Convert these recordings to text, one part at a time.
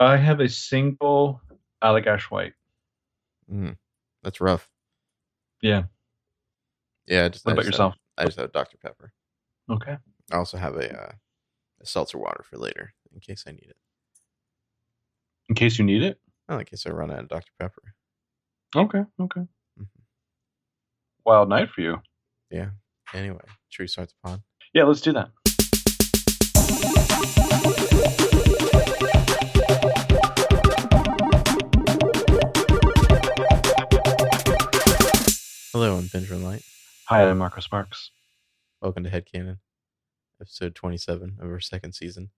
I have a single Allagash White. Mm, that's rough. Yeah. Yeah. Just, What I about just yourself? Have, I just have Dr Pepper. Okay. I also have a, uh, a seltzer water for later in case I need it. In case you need it. Oh, in case I run out of Dr Pepper. Okay. Okay. Mhm. Wild night for you. Yeah. Anyway, should we start the pod? Yeah, let's do that. Hello, I'm Benjamin Light. Hi, I'm Marco Sparks. Welcome to Headcanon, episode 27 of our second season.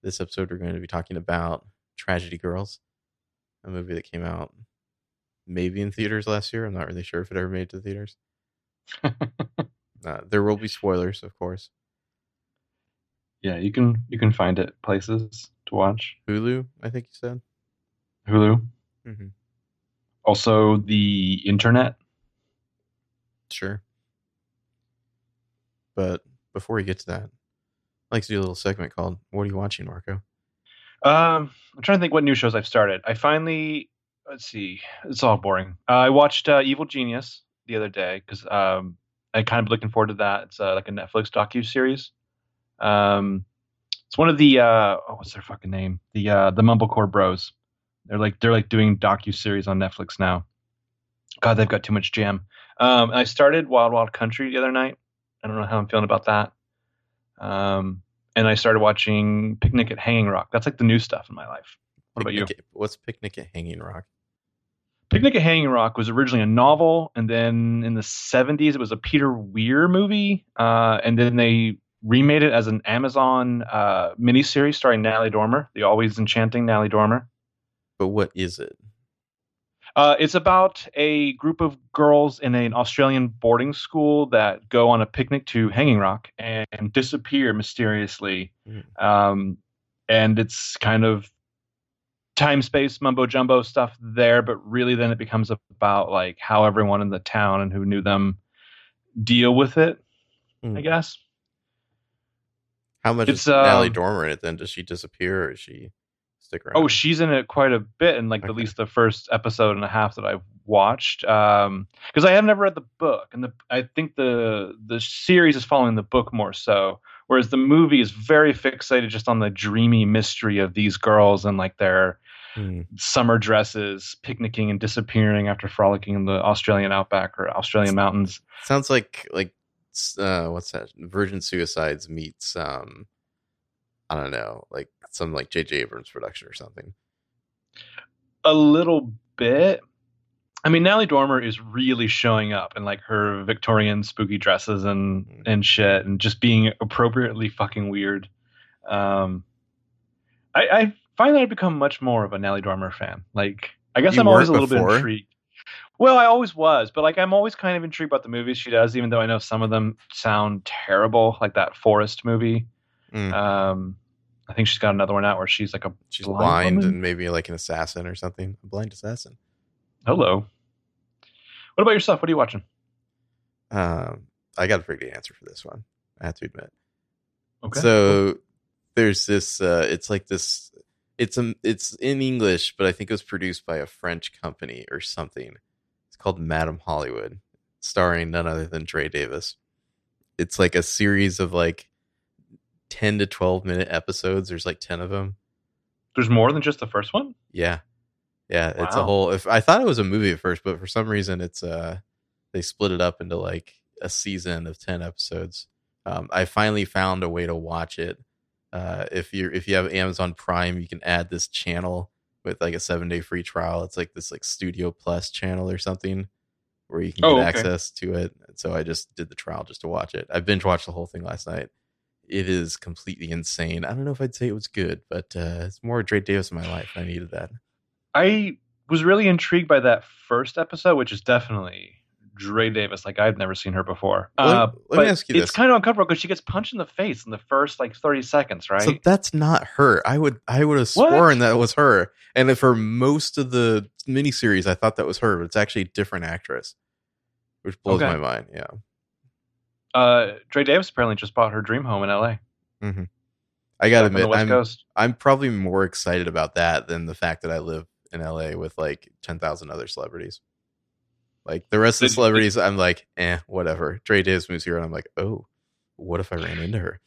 This episode, we're going to be talking about Tragedy Girls, a movie that came out maybe in theaters last year. I'm not really sure if it ever made it to theaters. Uh, there will be spoilers, of course. yeah, you can you can find it places to watch. Hulu, I think you said. Hulu. Mm-hmm. Also, the internet. Sure. But before we get to that, I'd like to do a little segment called "What Are You Watching, Marco?" Um, I'm trying to think what new shows I've started. I finally let's see. It's all boring. Uh, I watched uh, Evil Genius the other day because um, I kind of looking forward to that. It's uh, like a Netflix docu series. Um, it's one of the uh, oh, what's their fucking name? The uh, the Mumblecore Bros. They're like they're like doing docu series on Netflix now. God, they've got too much jam. Um, I started Wild Wild Country the other night. I don't know how I'm feeling about that. Um, and I started watching Picnic at Hanging Rock. That's like the new stuff in my life. What about you? At- What's Picnic at Hanging Rock? Picnic at Hanging Rock was originally a novel, and then in the 70s it was a Peter Weir movie, uh, and then they remade it as an Amazon uh, miniseries starring Natalie Dormer, the always enchanting Natalie Dormer. But what is it? Uh, it's about a group of girls in an Australian boarding school that go on a picnic to Hanging Rock and disappear mysteriously. Mm. Um, and it's kind of time space mumbo jumbo stuff there, but really then it becomes about like how everyone in the town and who knew them deal with it. I Mm. guess. How much It's, is Natalie um, Dormer in it? Then does she disappear or does she stick around? Oh, she's in it quite a bit in like at least the first episode and a half that I've watched. Um, because I have never read the book, and the I think the the series is following the book more so, whereas the movie is very fixated just on the dreamy mystery of these girls and like their Hmm. summer dresses, picnicking and disappearing after frolicking in the Australian outback or Australian mountains. Sounds like like uh, what's that? Virgin Suicides meets um, I don't know, like some like J.J. Abrams production or something. A little bit. I mean, Natalie Dormer is really showing up in like her Victorian spooky dresses and Mhm. and shit, and just being appropriately fucking weird. Um, I, I find that I've become much more of a Natalie Dormer fan. Like, I guess You I'm always a little bit intrigued. Well, I always was, but like I'm always kind of intrigued about the movies she does, even though I know some of them sound terrible, like that Forest movie. Mm. Um, I think she's got another one out where she's like a She's blind blind and maybe like an assassin or something. A blind assassin. hello. What about yourself? What are you watching? Um, I got a pretty good answer for this one. I have to admit. Okay. So there's this. Uh, it's like this. It's um, It's in English, but I think it was produced by a French company or something. It's called Madam Hollywood, starring none other than Dre Davis. It's like a series of like ten to twelve minute episodes. There's like ten of them. There's more than just the first one. Yeah, yeah. It's a whole. If I thought it was a movie at first, but for some reason, it's uh, they split it up into like a season of ten episodes. Um, I finally found a way to watch it. Uh, if you if you have Amazon Prime, you can add this channel with like a seven day free trial. It's like this like Studio Plus channel or something where you can get Oh, okay. access to it. And so I just did the trial just to watch it. I binge watched the whole thing last night. It is completely insane. I don't know if I'd say it was good, but uh, it's more Dre Davis in my life. I needed that. I was really intrigued by that first episode, which is definitely Dre Davis. Like I've never seen her before. Let me- uh, let me ask you it's this. kind of uncomfortable because she gets punched in the face in the first like 30 seconds, right? So that's not her. I would I would have What? sworn that was her. And for most of the miniseries, I thought that was her, but it's actually a different actress, which blows Okay. my mind. Yeah. Uh, Dre Davis apparently just bought her dream home in LA. hmm I gotta admit, I'm Coast. I'm probably more excited about that than the fact that I live in LA with like ten thousand other celebrities. Like the rest of the celebrities, I'm like, eh, whatever. Dre Davis moves here, and I'm like, oh, what if I ran into her?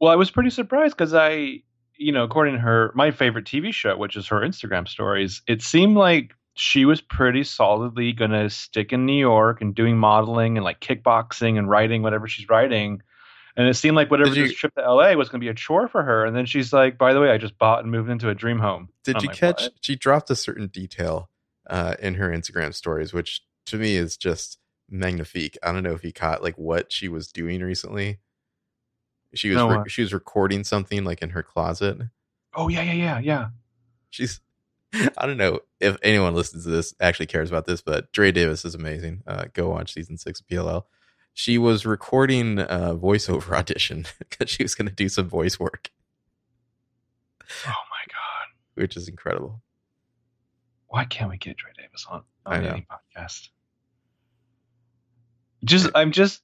Well, I was pretty surprised because I, you know, according to her, my favorite TV show, which is her Instagram stories, it seemed like she was pretty solidly going to stick in New York and doing modeling and like kickboxing and writing whatever she's writing. And it seemed like whatever you- this trip to LA was going to be a chore for her. And then she's like, by the way, I just bought and moved into a dream home. Did I'm you like, catch? "What?" She dropped a certain detail uh, in her Instagram stories, which to me is just magnifique. I don't know if you caught like what she was doing recently. She was No, rec- uh, she was recording something like in her closet. Oh, yeah, yeah, yeah, yeah. She's I don't know if anyone listens to this actually cares about this, but Dre Davis is amazing. Uh, go watch season six of PLL. She was recording a voiceover audition because she was going to do some voice work, Oh, my God. which is incredible. Why can't we get Dre Davis on, on any podcast? Just I'm just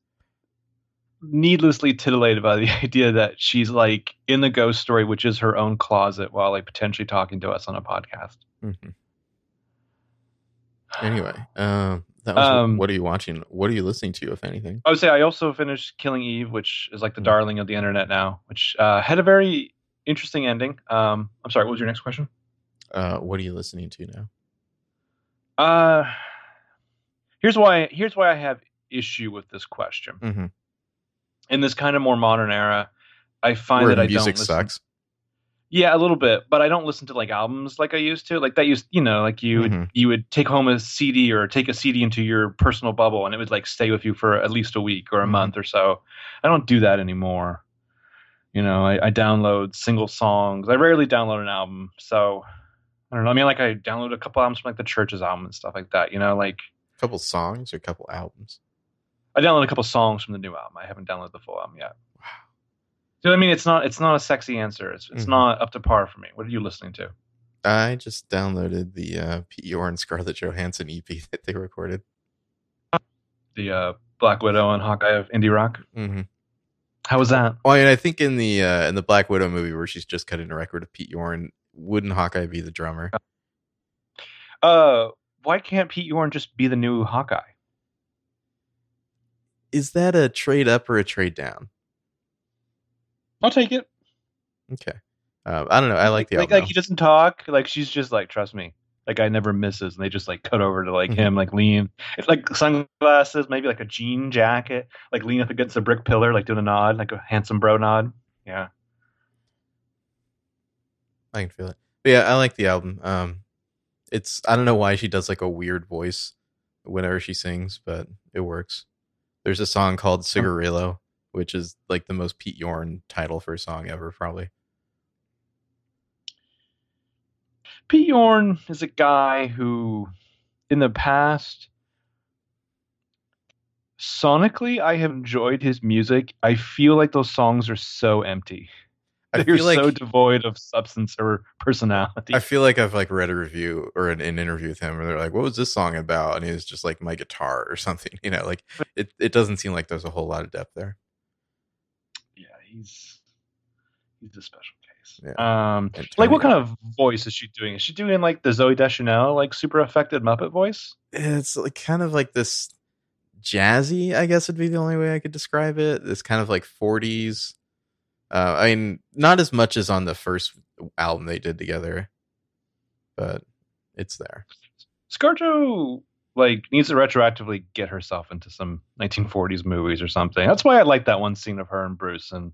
needlessly titillated by the idea that she's like in the ghost story, which is her own closet, while like potentially talking to us on a podcast. hmm Anyway, um, that was Um, what are you watching? What are you listening to, if anything? I would say I also finished Killing Eve, which is like the Hmm. darling of the internet now, which uh, had a very interesting ending. Um, I'm sorry, what was your next question? Uh, what are you listening to now? Uh, here's why. Here's why I have issue with this question. Mm-hmm. In this kind of more modern era, I find Where that I don't music listen sucks. Yeah, a little bit, but I don't listen to like albums like I used to. Like that used, you know, like you would Mhm. you would take home a CD or take a CD into your personal bubble, and it would like stay with you for at least a week or a Mhm. month or so. I don't do that anymore. You know, I, I download single songs. I rarely download an album, so I don't know. I mean, like I download a couple albums from like the Church's album and stuff like that. You know, like A couple songs or a couple albums. I downloaded a couple songs from the new album. I haven't downloaded the full album yet. Wow. So I mean, it's not it's not a sexy answer. It's it's Mhm. not up to par for me. What are you listening to? I just downloaded the uh, Pete Yorn Scarlett Johansson EP that they recorded. the uh, Black Widow and Hawkeye of Indie Rock. Mm-hmm. How was that? Well, I mean, I think in the uh, in the Black Widow movie where she's just cutting a record of Pete Yorn, wouldn't Hawkeye be the drummer? Uh, why can't Pete Yorn just be the new Hawkeye? Is that a trade up or a trade down? I'll take it. Okay, uh, I don't know. I like the like, like he doesn't talk. Like she's just like, trust me. Like I never misses, and they just like cut over to like Mhm. him, like lean, it's like sunglasses, maybe like a jean jacket, like lean up against a brick pillar, like doing a nod, like a handsome bro nod. Yeah, I can feel it. But yeah, I like the album. Um, it's I don't know why she does like a weird voice whenever she sings, but it works. There's a song called oh. Cigarillo, which is like the most Pete Yorn title for a song ever, probably. Pete Yorn is a guy who, in the past, sonically, I have enjoyed his music. I feel like those songs are so empty. I They're feel like so devoid of substance or personality. I feel like I've like read a review or an, an interview with him, where they're like, "What was this song about?" And he was just like, "My guitar" or something. You know, like it. It doesn't seem like there's a whole lot of depth there. yeah, he's he's a special case. Yeah. Um, like what kind of voice is she doing? Is she doing like the Zooey Deschanel, like super affected Muppet voice? It's like kind of like this jazzy. I guess would be the only way I could describe it. It's kind of like 40s. Uh, I mean, not as much as on the first album they did together, but it's there. ScarJo like needs to retroactively get herself into some 1940s movies or something. That's why I like that one scene of her and Bruce and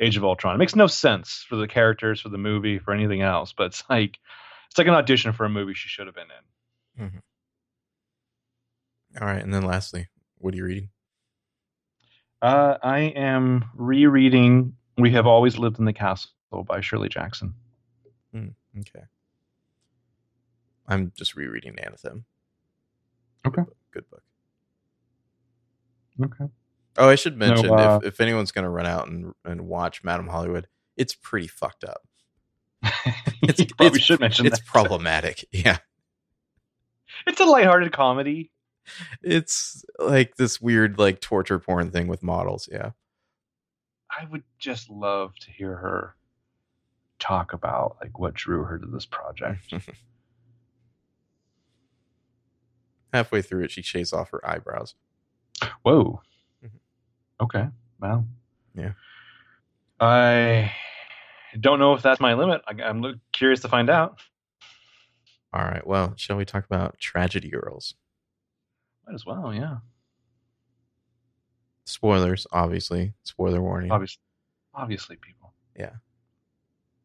Age of Ultron. It makes no sense for the characters, for the movie, for anything else, but it's like it's like an audition for a movie she should have been in. All right, and then lastly, what are you reading? Uh, I am rereading "We Have Always Lived in the Castle" by Shirley Jackson. Okay, I'm just rereading Anathem. Okay. good book. Okay. Oh, I should mention uh, if, if anyone's going to run out and, and watch Madam Hollywood, it's pretty fucked up. It's, you probably it's- should mention it's that. problematic. Yeah. It's a lighthearted comedy. It's like this weird, like torture porn thing with models. Yeah. I would just love to hear her talk about like what drew her to this project. Halfway through it, she shaves off her eyebrows. Whoa. Mhm. Okay. Well. Yeah. I don't know if that's my limit. I, I'm curious to find out. All right. Well, shall we talk about Tragedy Girls? Might as well. Yeah. Spoilers, obviously. Spoiler warning. Obviously. Obviously, people. Yeah.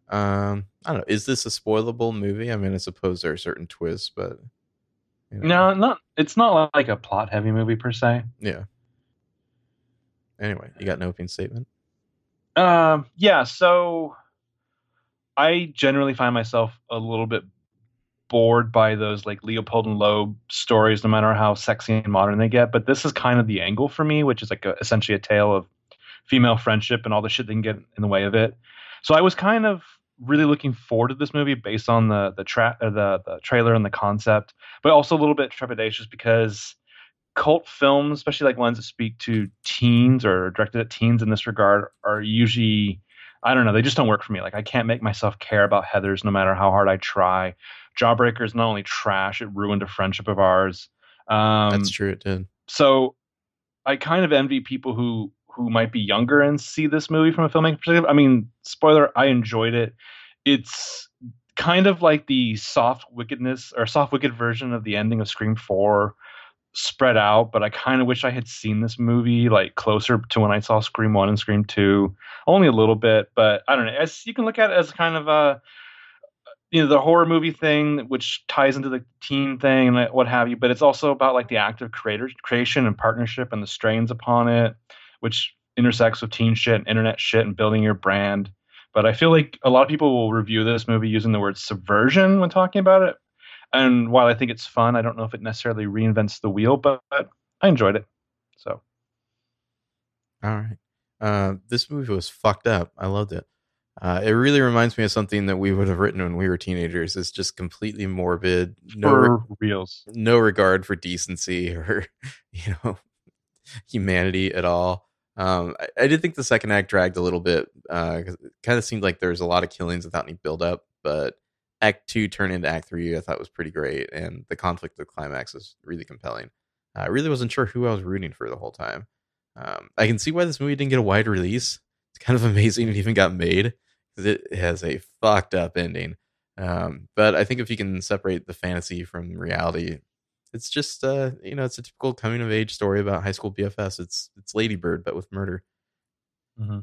Um, I don't know. Is this a spoilable movie? I mean, I suppose there are certain twists, but you know, No, not. It's not like a plot-heavy movie per se. Yeah. Anyway, you got an opening statement. Um, yeah, so I generally find myself a little bit bored by those like Leopold and Loeb stories, no matter how sexy and modern they get. But this is kind of the angle for me, which is like a, essentially a tale of female friendship and all the shit that can get in the way of it. So I was kind of really looking forward to this movie based on the the tra- the the trailer and the concept, but also a little bit trepidatious because cult films, especially like ones that speak to teens or directed at teens in this regard, are usually I don't know, they just don't work for me. Like I can't make myself care about Heather's no matter how hard I try. Jawbreaker is not only trash, it ruined a friendship of ours. Um, That's true. It did. so I kind of envy people who who might be younger and see this movie from a filmmaking perspective. I mean, spoiler, I enjoyed it. It's kind of like the soft wickedness or soft wicked version of the ending of Scream 4 spread out, but I kind of wish I had seen this movie like closer to when I saw Scream 1 and Scream 2. Only a little bit, but I don't know. As you can look at it as kind of a you know the horror movie thing which ties into the teen thing and what have you but it's also about like the act of creator creation and partnership and the strains upon it which intersects with teen shit and internet shit and building your brand but i feel like a lot of people will review this movie using the word subversion when talking about it and while i think it's fun i don't know if it necessarily reinvents the wheel but, i enjoyed it so All right. Uh, this movie was fucked up. I loved it. Uh, it really reminds me of something that we would have written when we were teenagers. It's just completely morbid. No, re- reals no regard for decency or you know humanity at all. Um, I, I did think the second act dragged a little bit. Uh, it kind of seemed like there was a lot of killings without any build up. But Act Two turned into Act Three. I thought was pretty great, and the conflict of the climax was really compelling. I really wasn't sure who I was rooting for the whole time. Um, I can see why this movie didn't get a wide release. It's kind of amazing it even got made because it has a fucked up ending. Um, but I think if you can separate the fantasy from reality, it's just uh, you know, it's a typical coming of age story about high school BFS. It's it's Ladybird but with murder. hmm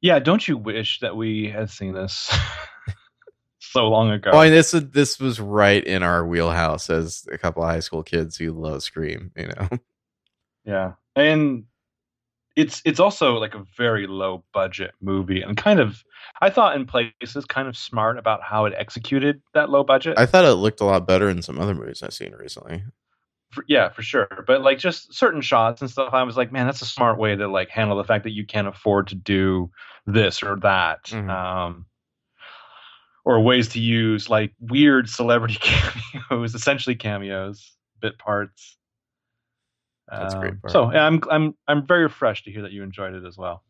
yeah don't you wish that we had seen this so long ago I mean, this this was right in our wheelhouse as a couple of high school kids who love Scream. You know, Yeah. And it's it's also like a very low budget movie and kind of I thought in places kind of smart about how it executed that low budget. I thought it looked a lot better in some other movies I've seen recently. For- yeah, for sure. But like just certain shots and stuff I was like, man, that's a smart way to like handle the fact that you can't afford to do this or that. Mhm. Um or ways to use like weird celebrity cameos, essentially cameos, bit parts. That's a great Um, part. So yeah, I'm I'm I'm very refreshed to hear that you enjoyed it as well.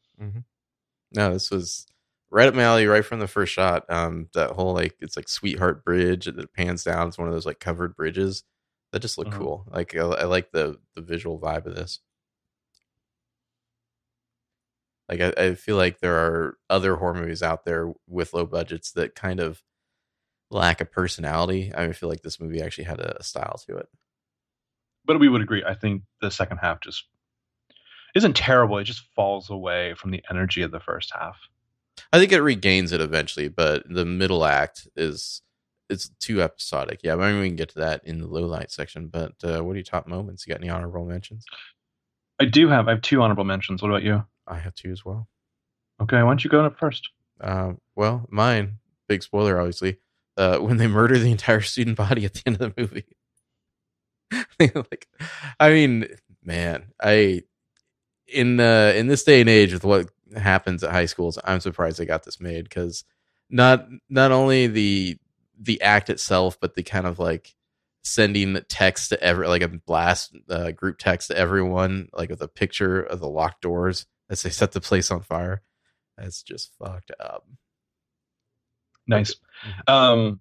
No, this was right up my alley, right from the first shot. Um, that whole like it's like Sweetheart Bridge that pans down. It's one of those like covered bridges that just look Mhm. cool. Like I, I like the the visual vibe of this. Like I, I feel like there are other horror movies out there with low budgets that kind of lack a personality. I feel like this movie actually had a, a style to it. But we would agree. I think the second half just isn't terrible. It just falls away from the energy of the first half. I think it regains it eventually, but the middle act is it's too episodic. Yeah, maybe we can get to that in the low light section. But uh, what are your top moments? You got any honorable mentions? I do have I have two honorable mentions. What about you? I have two as well. Okay, why don't you go up first? Uh, well, mine big spoiler, obviously. Uh, when they murder the entire student body at the end of the movie. like, I mean, man, I in uh, in this day and age with what happens at high schools, I'm surprised they got this made because not not only the the act itself, but the kind of like sending text to every like a blast uh, group text to everyone, like with a picture of the locked doors as they set the place on fire. That's just fucked up. Nice. Mhm. Um,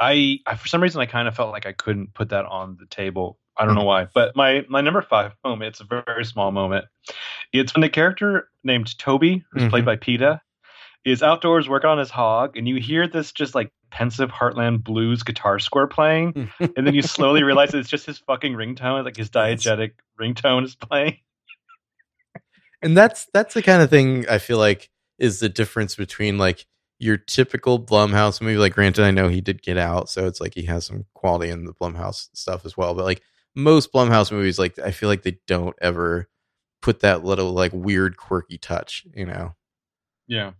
I, I for some reason I kind of felt like I couldn't put that on the table. I don't know why, but my my number five moment. It's a very, very small moment. It's when the character named Toby, who's played Mhm. by Peeta, is outdoors working on his hog, and you hear this just like pensive Heartland blues guitar score playing, and then you slowly realize it's just his fucking ringtone, like his diegetic ringtone is playing. and that's that's the kind of thing I feel like is the difference between like your typical Blumhouse movie. Like, granted, I know he did Get Out, so it's like he has some quality in the Blumhouse stuff as well. But like most Blumhouse movies, like I feel like they don't ever put that little like weird quirky touch. You know? Yeah.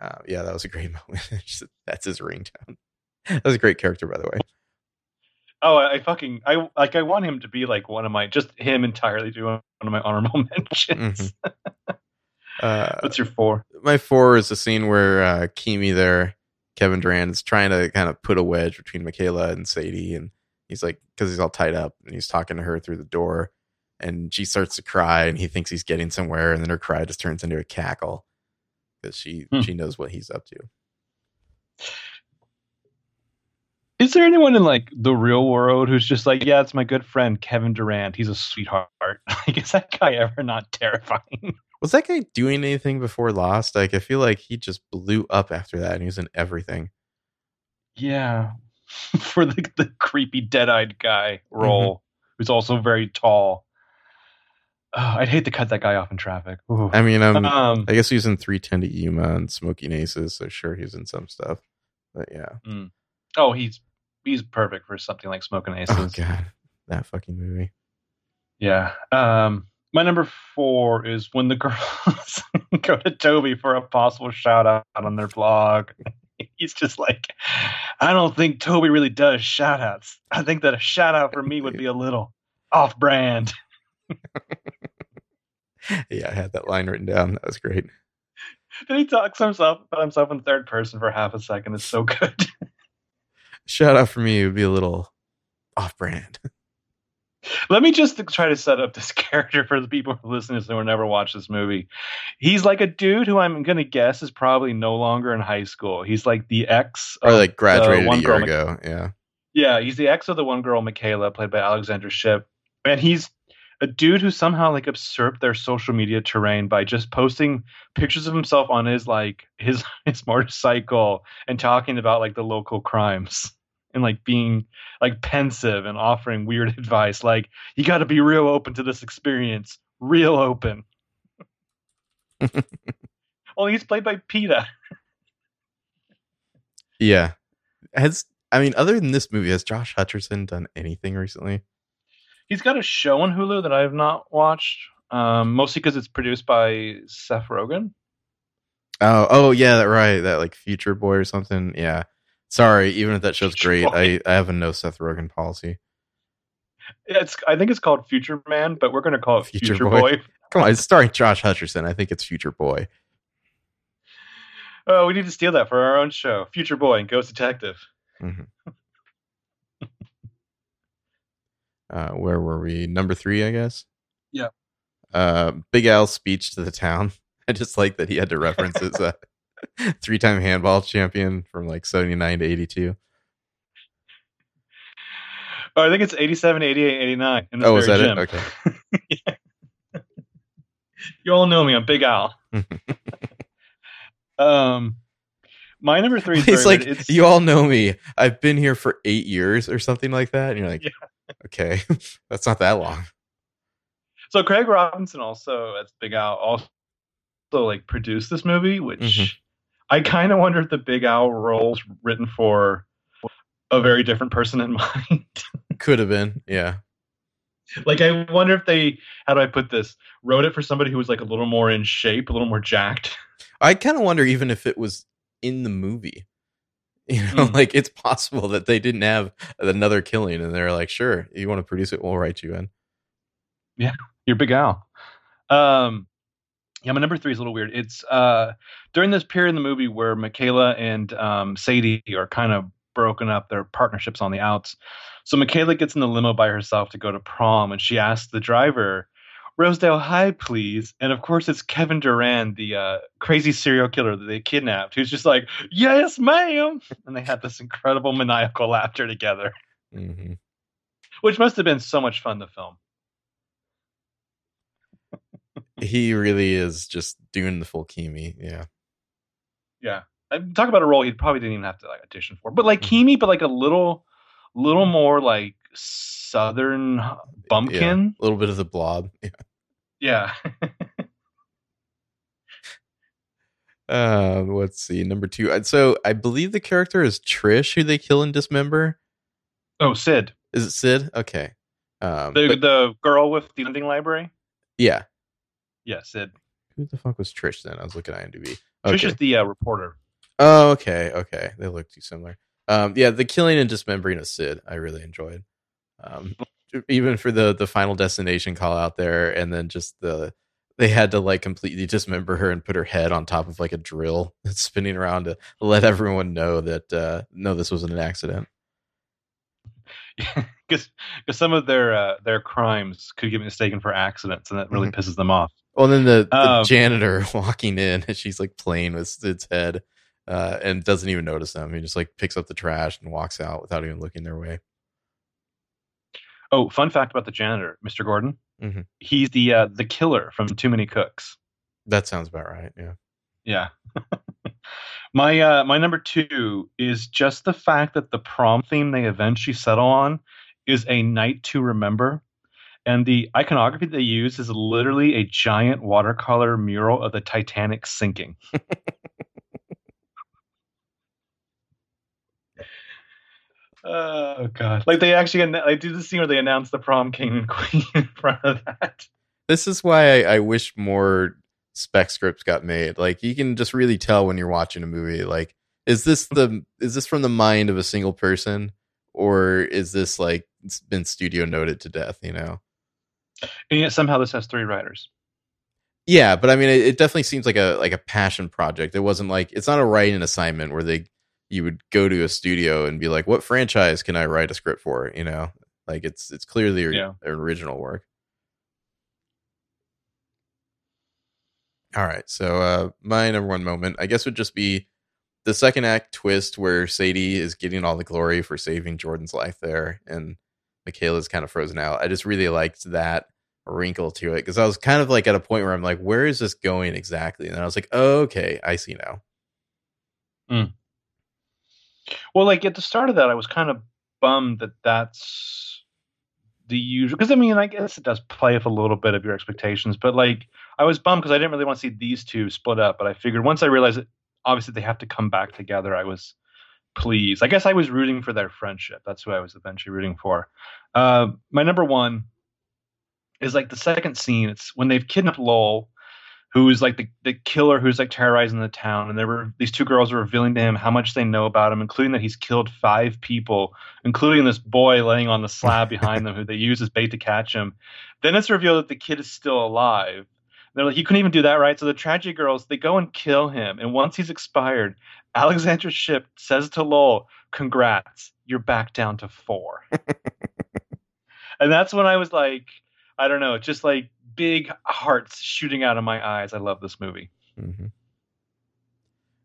Uh, yeah, that was a great moment. That's his ringtone. That was a great character, by the way. Oh, I, I fucking I like I want him to be like one of my just him entirely doing one of my honorable mentions. Uh, What's your four? my four is the scene where uh, Keamy there, Kevin Durand, is trying to kind of put a wedge between Michaela and Sadie, and he's like, because he's all tied up, and he's talking to her through the door, and she starts to cry, and he thinks he's getting somewhere, and then her cry just turns into a cackle because she Hmm. she knows what he's up to. Is there anyone in like the real world who's just like, yeah, it's my good friend Kevin Durand. He's a sweetheart. Like, is that guy ever not terrifying? Was that guy doing anything before Lost? Like, I feel like he just blew up after that, and he was in everything. Yeah, for the the creepy dead-eyed guy role, who's also very tall. Oh, I'd hate to cut that guy off in traffic. Ooh. I mean, um, Um, I guess he's in 310 to Yuma and Smoking Aces, so sure he's in some stuff. But yeah. oh, he's he's perfect for something like Smoking Aces. Oh god, that fucking movie. Yeah. Um, my number four is when the girls go to Toby for a possible shout out on their blog. He's just like, I don't think Toby really does shout outs. I think that a shout out for me would be a little off brand. Yeah, I had that line written down. That was great. Then he talks himself about himself in third person for half a second. It's so good. Shout out for me would be a little off brand. Let me just try to set up this character for the people who listen to this and will never watch this movie. He's like a dude who I'm gonna guess is probably no longer in high school. He's like the ex Or of like graduated one a year girl- ago. Yeah. Yeah, he's the ex of the one girl, Michaela, played by Alexander Shipp, And he's a dude who somehow like usurped their social media terrain by just posting pictures of himself on his like his his motorcycle and talking about like the local crimes and like being like pensive and offering weird advice like you got to be real open to this experience real open well he's played by Peeta Yeah. Has I mean, other than this movie, has Josh Hutcherson done anything recently? He's got a show on Hulu that I have not watched, um, mostly because it's produced by Seth Rogen. Oh, oh yeah, that right. That like Future Boy or something. Yeah. Sorry, even if that show's great, I, I have a no Seth Rogen policy. It's I think it's called Future Man, but we're going to call it Future Future, Boy. Boy. Come on, it's starring Josh Hutcherson. I think it's Future Boy. Oh, we need to steal that for our own show, Future Boy and Ghost Detective. Uh, where were we? Number three, I guess. Yeah. Uh, Big Al's speech to the town. I just like that he had to reference his uh, three-time handball champion from like '79 to '82. Oh, I think it's 87, 88, 89. In this Oh, is that gym. it? Okay. You all know me. I'm Big Al. um, my number three He's like. It's- you all know me. I've been here for eight years or something like that. And you're like, Yeah. okay, that's not that long. So Craig Robinson also, that's Big Al, also like produced this movie, which Mhm. I kind of wonder if the Big Al role's written for a very different person in mind. Could have been, yeah. like I wonder if they, how do I put this, wrote it for somebody who was like a little more in shape, a little more jacked. I kind of wonder even if it was in the movie. You know, Mm. like it's possible that they didn't have another killing, and they're like, "Sure, you want to produce it? We'll write you in." Yeah, you're Big Al. Um, yeah, my number three is a little weird. It's uh during this period in the movie where Michaela and um, Sadie are kind of broken up, their partnerships on the outs. So Michaela gets in the limo by herself to go to prom, and she asks the driver, Rosedale High, please. And of course, it's Kevin Durand, the uh, crazy serial killer that they kidnapped, who's just like, yes, ma'am. And they had this incredible maniacal laughter together, hmm which must have been so much fun to film. He really is just doing the full Keamy. Yeah. Yeah. Talk about a role he probably didn't even have to like audition for, but like Mhm. Keamy, but like a little, little more like southern bumpkin. A little bit of the blob. Yeah. Yeah. Uh, let's see. Number two. Uh, So I believe the character is Trish, who they kill and dismember. oh, Sid, Is it Sid? Okay. Um, the but- the girl with the lending library. yeah. Yeah, Sid. Who the fuck was Trish then? I was looking at IMDb. Trish Okay. is the uh, reporter. Oh, okay, okay. They look too similar. Um, yeah, the killing and dismembering of Sid, I really enjoyed. Um, even for the the final destination call out there, and then just the they had to like completely dismember her and put her head on top of like a drill that's spinning around to let everyone know that uh, no, this wasn't an accident. because some of their uh, their crimes could get mistaken for accidents, and that really Mhm. pisses them off. Well, then the, the Um, janitor walking in, and she's like playing with Sid's head, uh, and doesn't even notice them. He just like picks up the trash and walks out without even looking their way. Oh, fun fact about the janitor, Mr. Gordon. Mhm. He's the uh, the killer from Too Many Cooks. That sounds about right. Yeah. Yeah. my uh, my number two is just the fact that the prom theme they eventually settle on is a night to remember. And the iconography they use is literally a giant watercolor mural of the Titanic sinking. Oh god! Like they actually, I do the scene where they announce the prom king and queen in front of that. This is why I, I wish more spec scripts got made. Like you can just really tell when you're watching a movie. Like, is this the is this from the mind of a single person, or is this like it's been studio noted to death? You know? And yet somehow this has three writers. Yeah, but I mean, it, it definitely seems like a like a passion project. It wasn't like it's not a writing assignment where they you would go to a studio and be like, "What franchise can I write a script for?" You know, like it's it's clearly Yeah. an original work. All right, so uh, my number one moment, I guess, would just be the second act twist where Sadie is getting all the glory for saving Jordan's life there, and Michaela's kind of frozen out. I just really liked that wrinkle to it because I was kind of like at a point where I'm like, where is this going exactly? And I was like, oh, okay, I see now. Well, like at the start of that, I was kind of bummed that that's the usual. Because I mean, I guess it does play with a little bit of your expectations, but like I was bummed because I didn't really want to see these two split up. But I figured once I realized that obviously they have to come back together, I was pleased. I guess I was rooting for their friendship. That's who I was eventually rooting for. Uh, my number one is like the second scene. It's when they've kidnapped Lowell, who's like the, the killer who's like terrorizing the town. And there were these two girls are revealing to him how much they know about him, including that he's killed five people, including this boy laying on the slab behind them who they use as bait to catch him. Then it's revealed that the kid is still alive. They're like, you couldn't even do that, right? So the tragedy girls, they go and kill him. And once he's expired, Alexandra Shipp says to Lowell, Congrats, you're back down to four. and that's when I was like, I don't know, just like big hearts shooting out of my eyes. I love this movie. hmm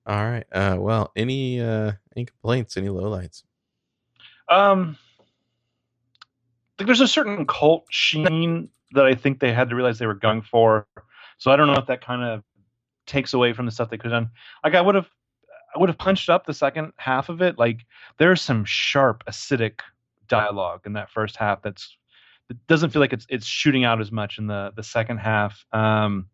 All right. Uh, well, any uh, any complaints? Any lowlights? Um, like there's a certain cult sheen that I think they had to realize they were going for. So I don't know if that kind of takes away from the stuff they could have done. Like I would have, I would have punched up the second half of it. Like there's some sharp, acidic dialogue in that first half. That's it doesn't feel like it's it's shooting out as much in the the second half. Um,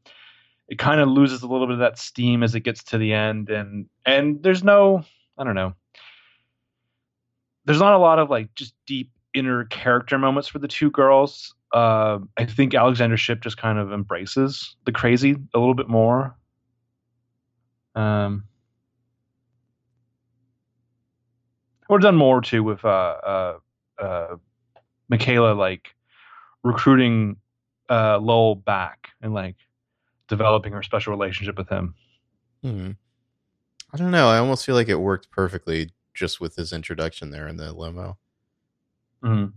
it kind of loses a little bit of that steam as it gets to the end, and and there's no, I don't know there's not a lot of like just deep inner character moments for the two girls. Uh, I think Alexander Shipp just kind of embraces the crazy a little bit more. Um, or done more too with uh, uh, uh, Michaela like recruiting uh, Lowell back and like developing her special relationship with him. Hmm. I don't know. I almost feel like it worked perfectly just with his introduction there in the limo. Mhm.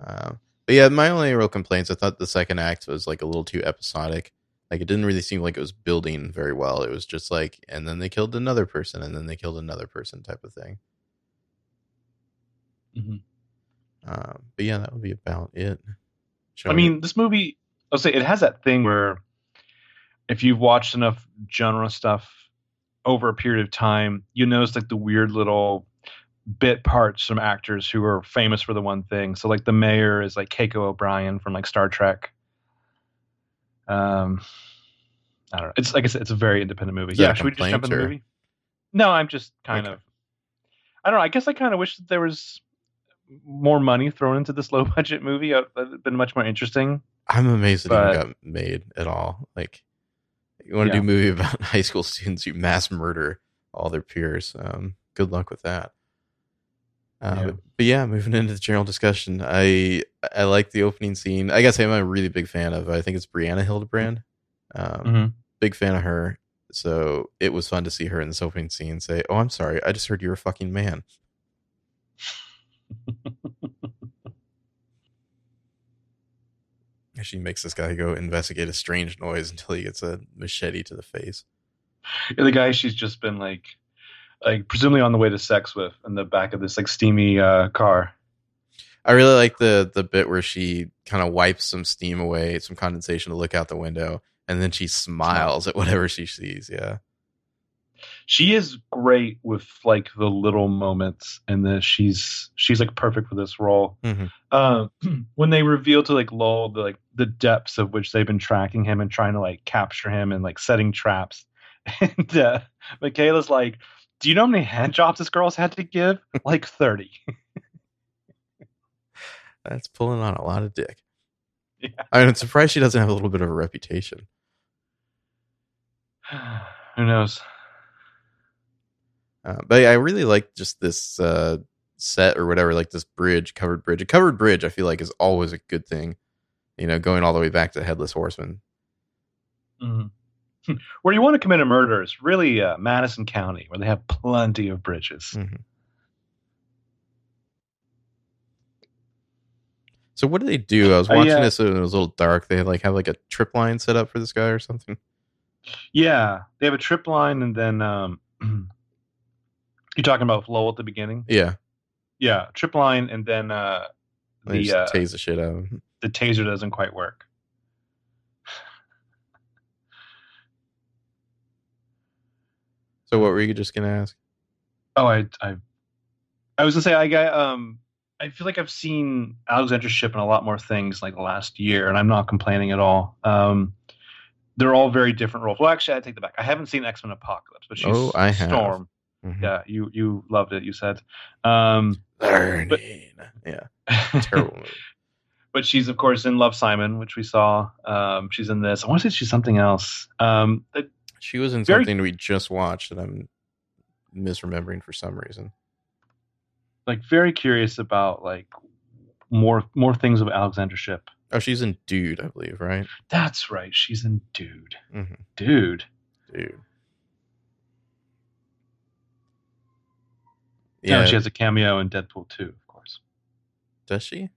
Uh, But yeah, my only real complaints, I thought the second act was like a little too episodic. Like it didn't really seem like it was building very well. It was just like, and then they killed another person, and then they killed another person type of thing. Mhm. Um, but yeah, that would be about it. Shall I we- mean, this movie, I'll say it has that thing where if you've watched enough genre stuff over a period of time, you notice like the weird little bit parts from actors who are famous for the one thing. So like the mayor is like Keiko O'Brien from like Star Trek. Um, I don't know. It's like I said, it's a very independent movie. Is Yeah, should we just jump in the movie? No, I'm just kind Okay. of. I don't know. I guess I kind of wish that there was more money thrown into this low budget movie. It would have been much more interesting. I'm amazed it but- even got made at all. Like, you want to Yeah. do a movie about high school students who mass murder all their peers? Um, good luck with that. Uh, Yeah. But, but yeah, moving into the general discussion, I I like the opening scene. I guess I'm a really big fan of. I think it's Brianna Hildebrand. Um, Mhm. Big fan of her. So it was fun to see her in this opening scene say, "Oh, I'm sorry, I just heard you're a fucking man." And She makes this guy go investigate a strange noise until he gets a machete to the face. Yeah, the guy she's just been like, like presumably on the way to sex with in the back of this like steamy uh, car. I really like the the bit where she kind of wipes some steam away, some condensation to look out the window, and then she smiles at whatever she sees. Yeah, She is great with like the little moments, and then she's she's like perfect for this role. Mhm. Um, when they reveal to like Lowell the like the depths of which they've been tracking him and trying to like capture him and like setting traps, and uh, Michaela's like, "Do you know how many hand jobs this girl's had to give? Like thirty. that's pulling on a lot of dick. Yeah. I'm surprised she doesn't have a little bit of a reputation. Who knows? Uh, but I really like just this uh, set or whatever, like this bridge, covered bridge. A covered bridge, I feel like, is always a good thing. You know, going all the way back to Headless Horseman. Mhm. Where you want to commit a murder is really uh, Madison County, where they have plenty of bridges. Mhm. So what do they do? I was Uh, watching yeah. this and it was a little dark. They like have like a trip line set up for this guy or something. Yeah, they have a trip line, and then um, you're talking about Lowell at the beginning. Yeah, Yeah, trip line, and then uh, the uh, tase the shit out of him. the taser doesn't quite work. So what were you just gonna ask? Oh, I I I was gonna say I got um I feel like I've seen Alexandra Shipp in a lot more things like the last year, and I'm not complaining at all. Um, they're all very different roles. Well, actually, I take that back. I haven't seen X Men Apocalypse, but she's Oh, I have. Mhm. Yeah, you you loved it. You said, um, Learning. yeah, terrible movie. but she's of course in Love Simon, which we saw. Um, she's in this. I want to say she's something else. Um, it- She was in Very- something we just watched that I'm misremembering for some reason. like very curious about like more more things of Alexander Shipp. Oh, she's in Dude, I believe, right? That's right. She's in Dude. Mhm. Dude. Dude. Yeah. Yeah, she has a cameo in Deadpool 2, of course. does she?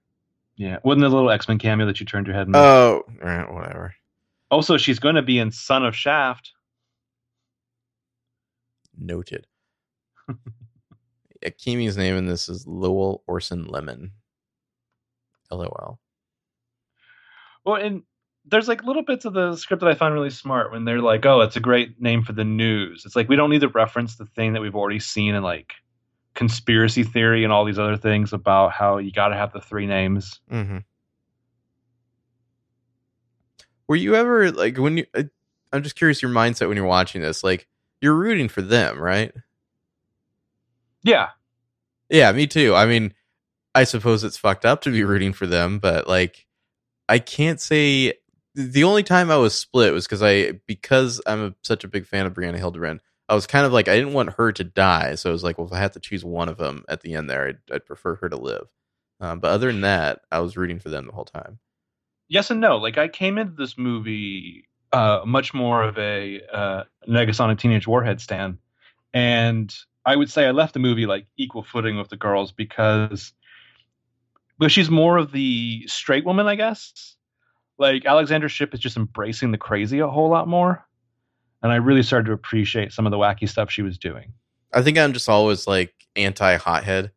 Yeah. Wasn't the little X Men cameo that you turned your head? Oh, right, whatever. Also, she's going to be in Son of Shaft. Noted. Akimi's name in this is Lowell Orson Lemon. LOL. Well, and there's like little bits of the script that I find really smart when they're like, oh, it's a great name for the news. It's like we don't need to reference the thing that we've already seen in like conspiracy theory and all these other things about how you got to have the three names. Mm-hmm. Were you ever like when you? I'm just curious your mindset when you're watching this. Like you're rooting for them, right? Yeah. Yeah, me too. I mean, I suppose it's fucked up to be rooting for them, but like, I can't say the only time I was split was because I because I'm a, such a big fan of Brianna Hildebrand. I was kind of like I didn't want her to die, so I was like, well, if I have to choose one of them at the end there, I'd, I'd prefer her to live. Um, but other than that, I was rooting for them the whole time. yes and no. Like I came into this movie uh, much more of a uh, Negasonic Teenage Warhead stan, and I would say I left the movie like equal footing with the girls because but she's more of the straight woman, I guess. Like Alexandra Shipp is just embracing the crazy a whole lot more, and I really started to appreciate some of the wacky stuff she was doing. I think I'm just always like anti hothead.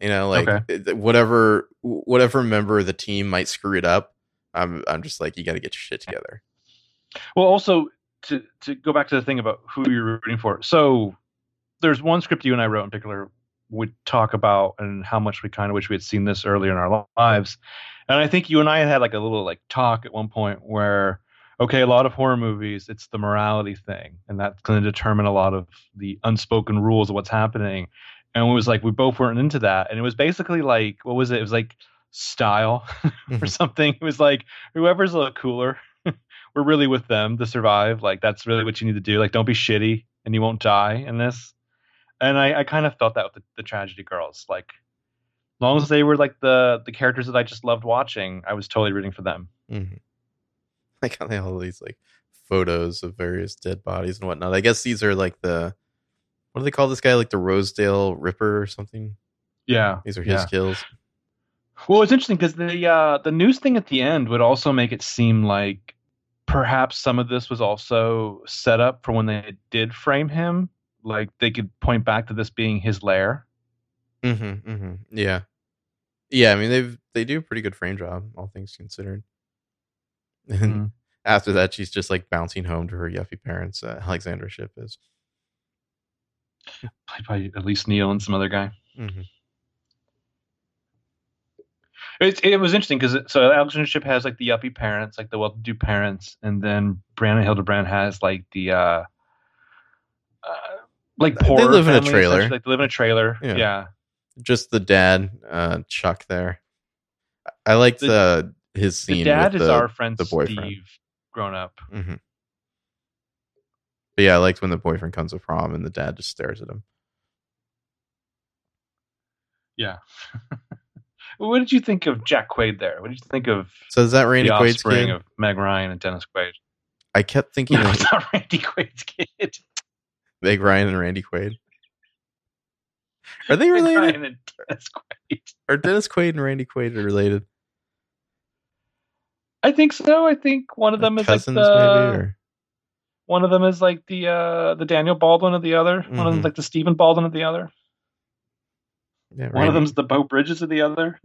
You know, like okay. whatever whatever member of the team might screw it up, I'm I'm just like you got to get your shit together. Well, also to to go back to the thing about who you're rooting for. So there's one script you and I wrote in particular would talk about and how much we kind of wish we had seen this earlier in our lives. And I think you and I had like a little like talk at one point where okay, a lot of horror movies, it's the morality thing, and that's going to determine a lot of the unspoken rules of what's happening. And it was like we both weren't into that, and it was basically like what was it? It was like style or mm-hmm. something. It was like whoever's a little cooler, we're really with them to survive. Like that's really what you need to do. Like don't be shitty, and you won't die in this and I, I kind of felt that with the, the tragedy girls. Like, as long as they were like the the characters that I just loved watching, I was totally rooting for them. Mm-hmm. Like how they all these like photos of various dead bodies and whatnot. I guess these are like the what do they call this guy? Like the Rosedale Ripper or something? Yeah, these are his yeah. kills. Well, it's interesting because the uh, the news thing at the end would also make it seem like perhaps some of this was also set up for when they did frame him like they could point back to this being his lair. Mm-hmm, mm-hmm. Yeah. Yeah, I mean they've they do a pretty good frame job, all things considered. And mm-hmm. after that, she's just like bouncing home to her yuppie parents. Uh, Alexandra Shipp is played by at Elise Neal and some other guy. Mm-hmm. It, it was interesting because so Alexandra Shipp has like the yuppie parents, like the well-to-do parents, and then Brianna Hildebrand has like the uh, uh, like poor. They live in a trailer. Like they live in a trailer. Yeah. yeah. Just the dad, uh, Chuck. There, I liked the, his scene. The dad is the, our friend the boyfriend. Steve, grown up. Mm-hmm. But yeah, I liked when the boyfriend comes to prom and the dad just stares at him. Yeah. what did you think of Jack Quaid there? What did you think of? So is that Randy Quaid's kid? of Meg Ryan and Dennis Quaid? I kept thinking no, it's not Randy Quaid's kid. Meg Ryan and Randy Quaid. Are they related? Ryan and Dennis Quaid. Are Dennis Quaid and Randy Quaid related? I think so. I think one of them is cousins, like the, maybe, or? one of them is like the uh, the Daniel Baldwin of the other. Mm-hmm. One of them mm-hmm. like the Stephen Baldwin of the other. Yeah, Randy. one of them's the Beau Bridges of the other.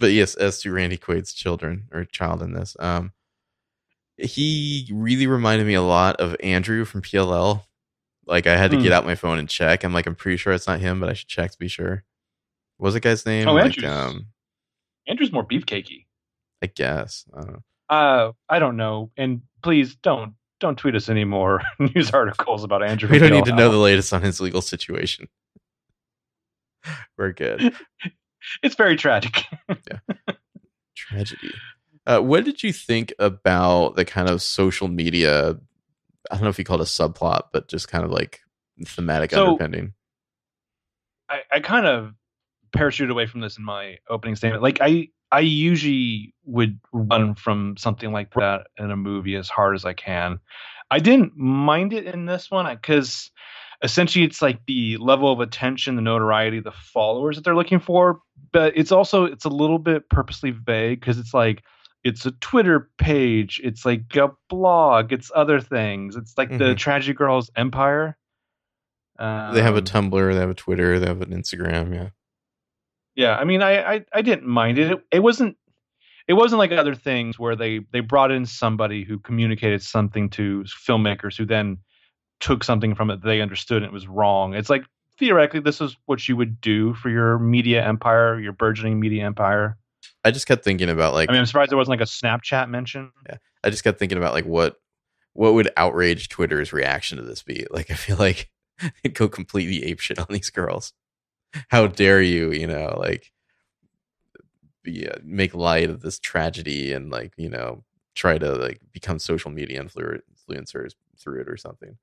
But yes, as to Randy Quaid's children or child in this, um, he really reminded me a lot of Andrew from PLL like I had to mm. get hmm. out my phone and check. I'm like, I'm pretty sure it's not him, but I should check to be sure. What was the guy's name? Oh, like, Andrew's, um, Andrew's more beefcakey. I guess. I don't know. Uh, I don't know. And please don't don't tweet us any more news articles about Andrew. We don't need to know the latest on his legal situation. We're good. it's very tragic. yeah. Tragedy. Uh, what did you think about the kind of social media I don't know if you call it a subplot, but just kind of like thematic so, underpinning. I, I kind of parachute away from this in my opening statement. Like I I usually would run from something like that in a movie as hard as I can. I didn't mind it in this one because essentially it's like the level of attention, the notoriety, the followers that they're looking for. But it's also it's a little bit purposely vague because it's like it's a Twitter page, it's like a blog, it's other things. It's like mm-hmm. the Tragedy Girls empire. Um, they have a um, Tumblr, they have a Twitter, they have an Instagram, yeah. Yeah, I mean, I, I, I didn't mind it. it. It wasn't it wasn't like other things where they they brought in somebody who communicated something to filmmakers who then took something from it they understood and it was wrong. It's like theoretically this is what you would do for your media empire, your burgeoning media empire. I just kept thinking about like. I mean, I'm surprised there wasn't like a Snapchat mention. Yeah, I just kept thinking about like what what would outrage Twitter's reaction to this be? Like, I feel like it'd go completely apeshit on these girls. How dare you? You know, like be uh, make light of this tragedy and like you know try to like become social media influencers through it or something.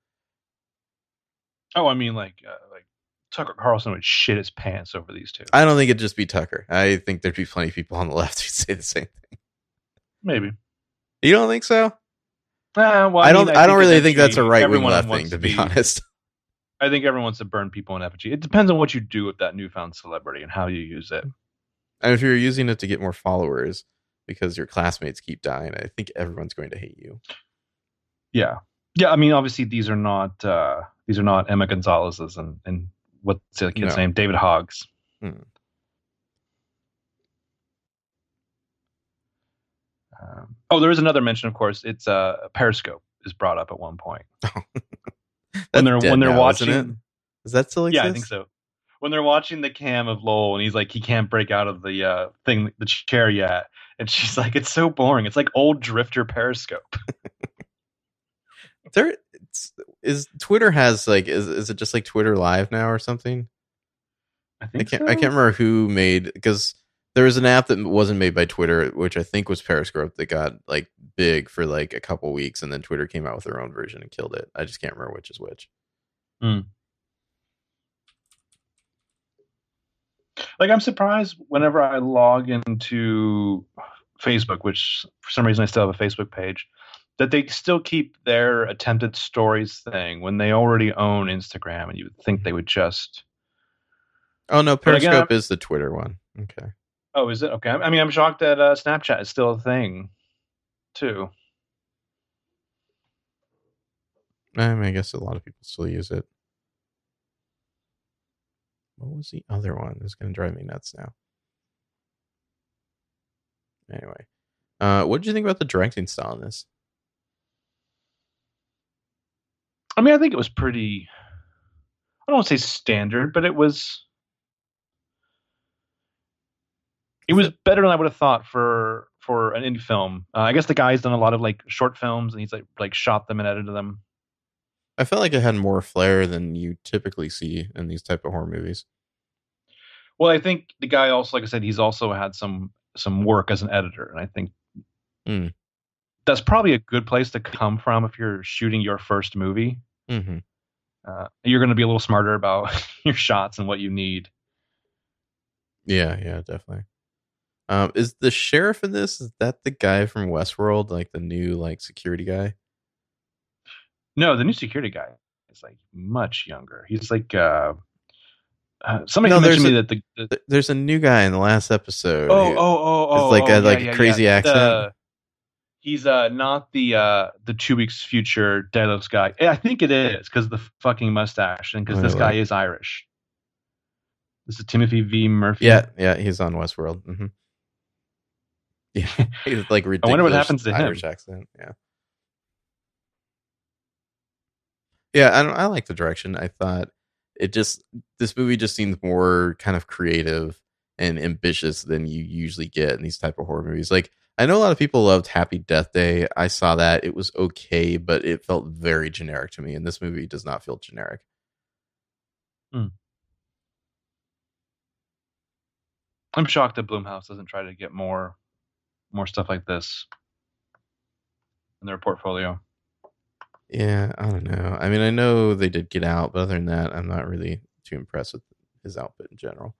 Oh, I mean, like, uh, like Tucker Carlson would shit his pants over these two. I don't think it'd just be Tucker. I think there'd be plenty of people on the left who'd say the same thing. Maybe. You don't think so? Uh, well, I, I don't. I, I don't really think that's a right wing left thing, to be, be honest. I think everyone wants to burn people in effigy. It depends on what you do with that newfound celebrity and how you use it. And if you're using it to get more followers because your classmates keep dying, I think everyone's going to hate you. Yeah, yeah. I mean, obviously these are not uh, these are not Emma Gonzalez's and and what's the kid's No. name? David Hoggs. Hmm. Um, oh, there is another mention, of course. It's uh, Periscope is brought up at one point That's they're- when they're now, watching- isn't? Does that still exist? Yeah, I think so. When they're watching the cam of Lowell and he's like, he can't break out of the uh, thing, the chair yet, and she's like, it's so boring. It's like old Drifter Periscope. There it's, is Twitter has like is is it just like Twitter Live now or something? I I can't so. I can't remember who made because there was an app that wasn't made by Twitter, which I think was Periscope that got like big for like a couple weeks, and then Twitter came out with their own version and killed it. I just can't remember which is which. Hmm. Like I'm surprised whenever I log into Facebook, which for some reason I still have a Facebook page, that they still keep their attempted stories thing when they already own Instagram, and you would think they would just. Oh no, But again, Periscope is the Twitter one. Okay. Oh, is it okay? I mean, I'm shocked that uh, Snapchat is still a thing, too. I mean, I guess a lot of people still use it. What was the other one? It's going to drive me nuts now. Anyway, uh, what did you think about the directing style in this? I mean, I think it was pretty. I don't want to say standard, but it was. It was better than I would have thought for for an indie film. Uh, I guess the guy's done a lot of like short films, and he's like like shot them and edited them. I felt like it had more flair than you typically see in these type of horror movies. Well, I think the guy also, like I said, he's also had some some work as an editor, and I think Hmm. that's probably a good place to come from if you're shooting your first movie. Mm-hmm. Uh, you're going to be a little smarter about your shots and what you need. Yeah, yeah, definitely. Um, is the sheriff in this? Is that the guy from Westworld, like the new like security guy? No, the new security guy is like much younger. He's like uh, uh somebody No, mentioned me a- that the, the There's a new guy in the last episode. oh oh oh oh like oh, a- like yeah, a yeah, crazy yeah. accent? The- he's uh not the uh the two weeks future Delos guy. Yeah, I think it is because the fucking mustache and because this guy is Irish. This is Timothy V. Murphy. Yeah, yeah, he's on Westworld. hmm Yeah, he's like ridiculous. wonder what happens to him. Irish accent. Yeah, yeah. I don't. I like the direction. I thought it just this movie just seems more kind of creative and ambitious than you usually get in these type of horror movies. Like I know a lot of people loved Happy Death Day. I saw that it was okay, but it felt very generic to me. And this movie does not feel generic. Hmm. I'm shocked that Blumhouse doesn't try to get more more stuff like this in their portfolio. Yeah, I don't know. I mean, I know they did Get Out, but other than that, I'm not really too impressed with his output in general.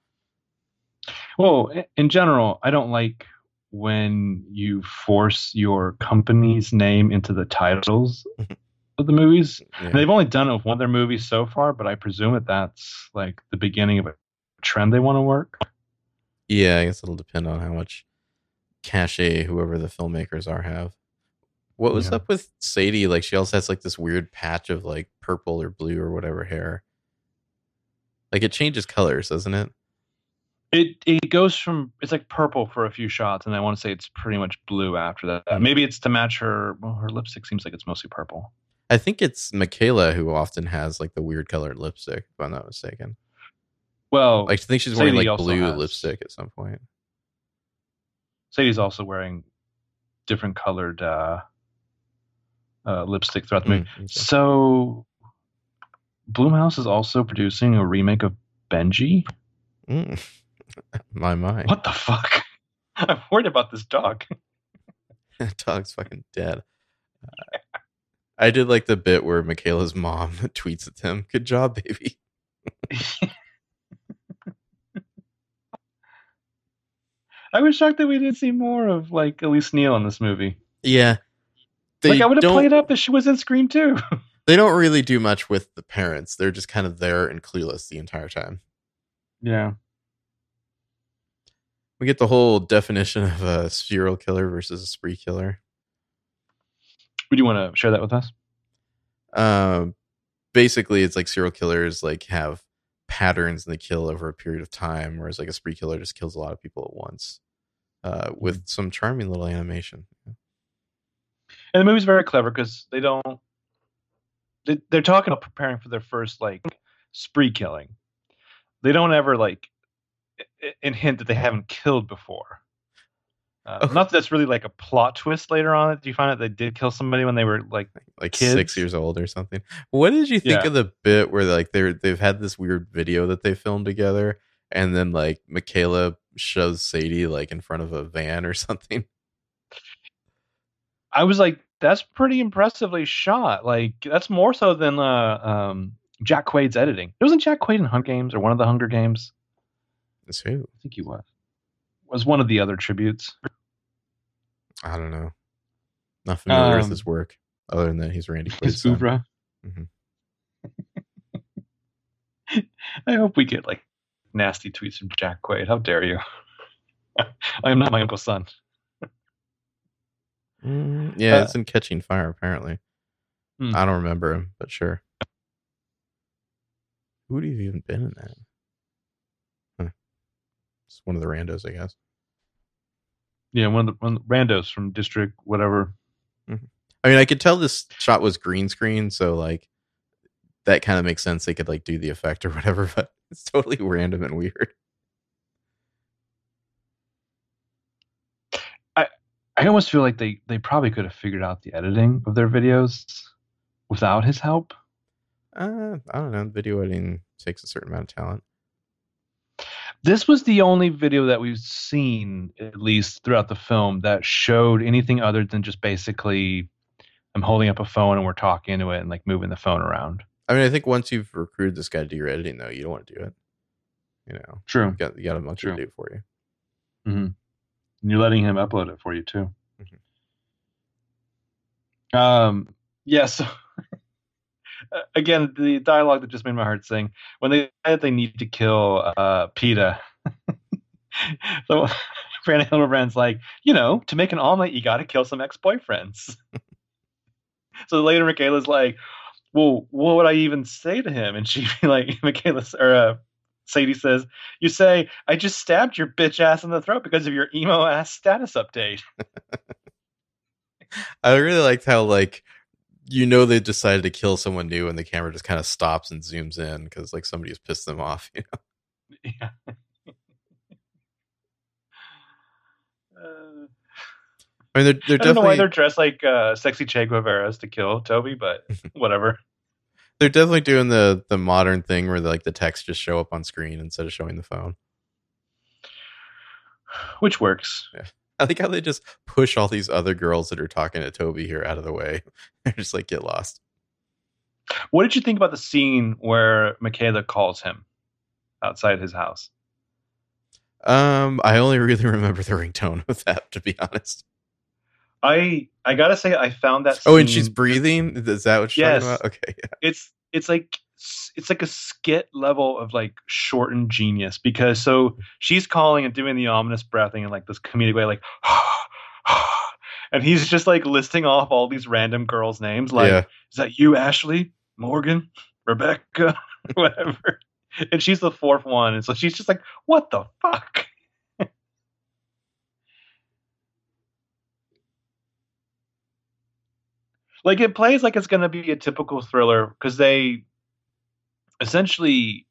Well, in general, I don't like when you force your company's name into the titles of the movies. Yeah. They've only done it with one of their movies so far, but I presume that that's like the beginning of a trend they want to work. Yeah, I guess it'll depend on how much cachet whoever the filmmakers are have. What was Yeah. up with Sadie? Like she also has like this weird patch of like purple or blue or whatever hair. Like it changes colors, doesn't it? It it goes from it's like purple for a few shots, and I want to say it's pretty much blue after that. Mhm. Maybe it's to match her. Well, her lipstick seems like it's mostly purple. I think it's Michaela who often has like the weird colored lipstick, if I'm not mistaken. Well, I think she's wearing Sadie like blue has- lipstick at some point. Sadie's also wearing different colored uh, uh, lipstick throughout the movie. Mm, okay. So, Blumhouse is also producing a remake of Benji. Mm. My mind. What the fuck? I'm worried about this dog. That dog's fucking dead. Uh, I did like the bit where Michaela's mom tweets at him, "Good job, baby." I was shocked that we didn't see more of like Elise Neal in this movie. Yeah, they like I would have played up that she was in Scream too. They don't really do much with the parents. They're just kind of there and clueless the entire time. yeah. We get the whole definition of a serial killer versus a spree killer. Would you want to share that with us? Um, basically, it's like serial killers like have patterns and they kill over a period of time, whereas like a spree killer just kills a lot of people at once. Uh, with some charming little animation. And the movie's very clever because they don't. They, they're talking about preparing for their first like spree killing. They don't ever like and hint that they haven't killed before. Uh. Not that that's really like a plot twist later on. Do you find out they did kill somebody when they were like? like Kids. six years old or something. What did you think Yeah. of the bit where like they're they've had this weird video that they filmed together, and then like Michaela shows Sadie like in front of a van or something? I was like, that's pretty impressively shot. Like that's more so than uh, um, Jack Quaid's editing. It wasn't Jack Quaid in Hunt Games or one of the Hunger Games? That's who? I think he was. Was one of the other tributes. I don't know. Not familiar with Um, his work, other than that he's Randy His oeuvre. Mhm. I hope we get like nasty tweets from Jack Quaid. How dare you? I am not my uncle's son. Mm, yeah, Uh, it's in Catching Fire apparently. Hmm. I don't remember him, but sure. Who would have even been in that? It's one of the randos, I guess. Yeah, one of the, one of the randos from District whatever. I mean, I could tell this shot was green screen, so like that kind of makes sense. They could like do the effect or whatever, but it's totally random and weird. I almost feel like they they probably could have figured out the editing of their videos without his help. Uh, I don't know. Video editing takes a certain amount of talent. This was the only video that we've seen, at least throughout the film, that showed anything other than just basically I'm holding up a phone and we're talking into it and like moving the phone around. I mean, I think once you've recruited this guy to do your editing, though, you don't want to do it. You know, True. you got you got a monkey True. to do it for you. Mm-hmm. And you're letting him upload it for you too. Mhm. Um. Yeah. So again, the dialogue that just made my heart sing when they said they need to kill uh, Peeta. so Brandon Hildebrand's like, you know, to make an omelet, you got to kill some ex-boyfriends. so later, Michaela's like, well, what would I even say to him? And she'd be like, Michaela or uh, Sadie says, you say, I just stabbed your bitch ass in the throat because of your emo ass status update. I really liked how like you know they decided to kill someone new, and the camera just kind of stops and zooms in because like somebody has pissed them off. You know, Yeah. Uh, I mean, they're they're I don't know why they're dressed like uh, sexy Che Guevara's to kill Toby, but whatever. they're definitely doing the the modern thing where like the text just show up on screen instead of showing the phone. Which works. I like how they just push all these other girls that are talking to Toby here out of the way. They're just like get lost. What did you think about the scene where Michaela calls him outside his house? Um, I only really remember the ringtone of that, to be honest. I I gotta say I found that. Oh, and she's breathing. Is that what you're Yes. talking about? Okay, yeah. it's it's like it's like a skit level of like shortened genius because so she's calling and doing the ominous breathing in like this comedic way like and he's just like listing off all these random girls names like yeah. is that you ashley? Morgan? Rebecca? Whatever. And she's the fourth one and so she's just like what the fuck? Like it plays like it's going to be a typical thriller because they essentially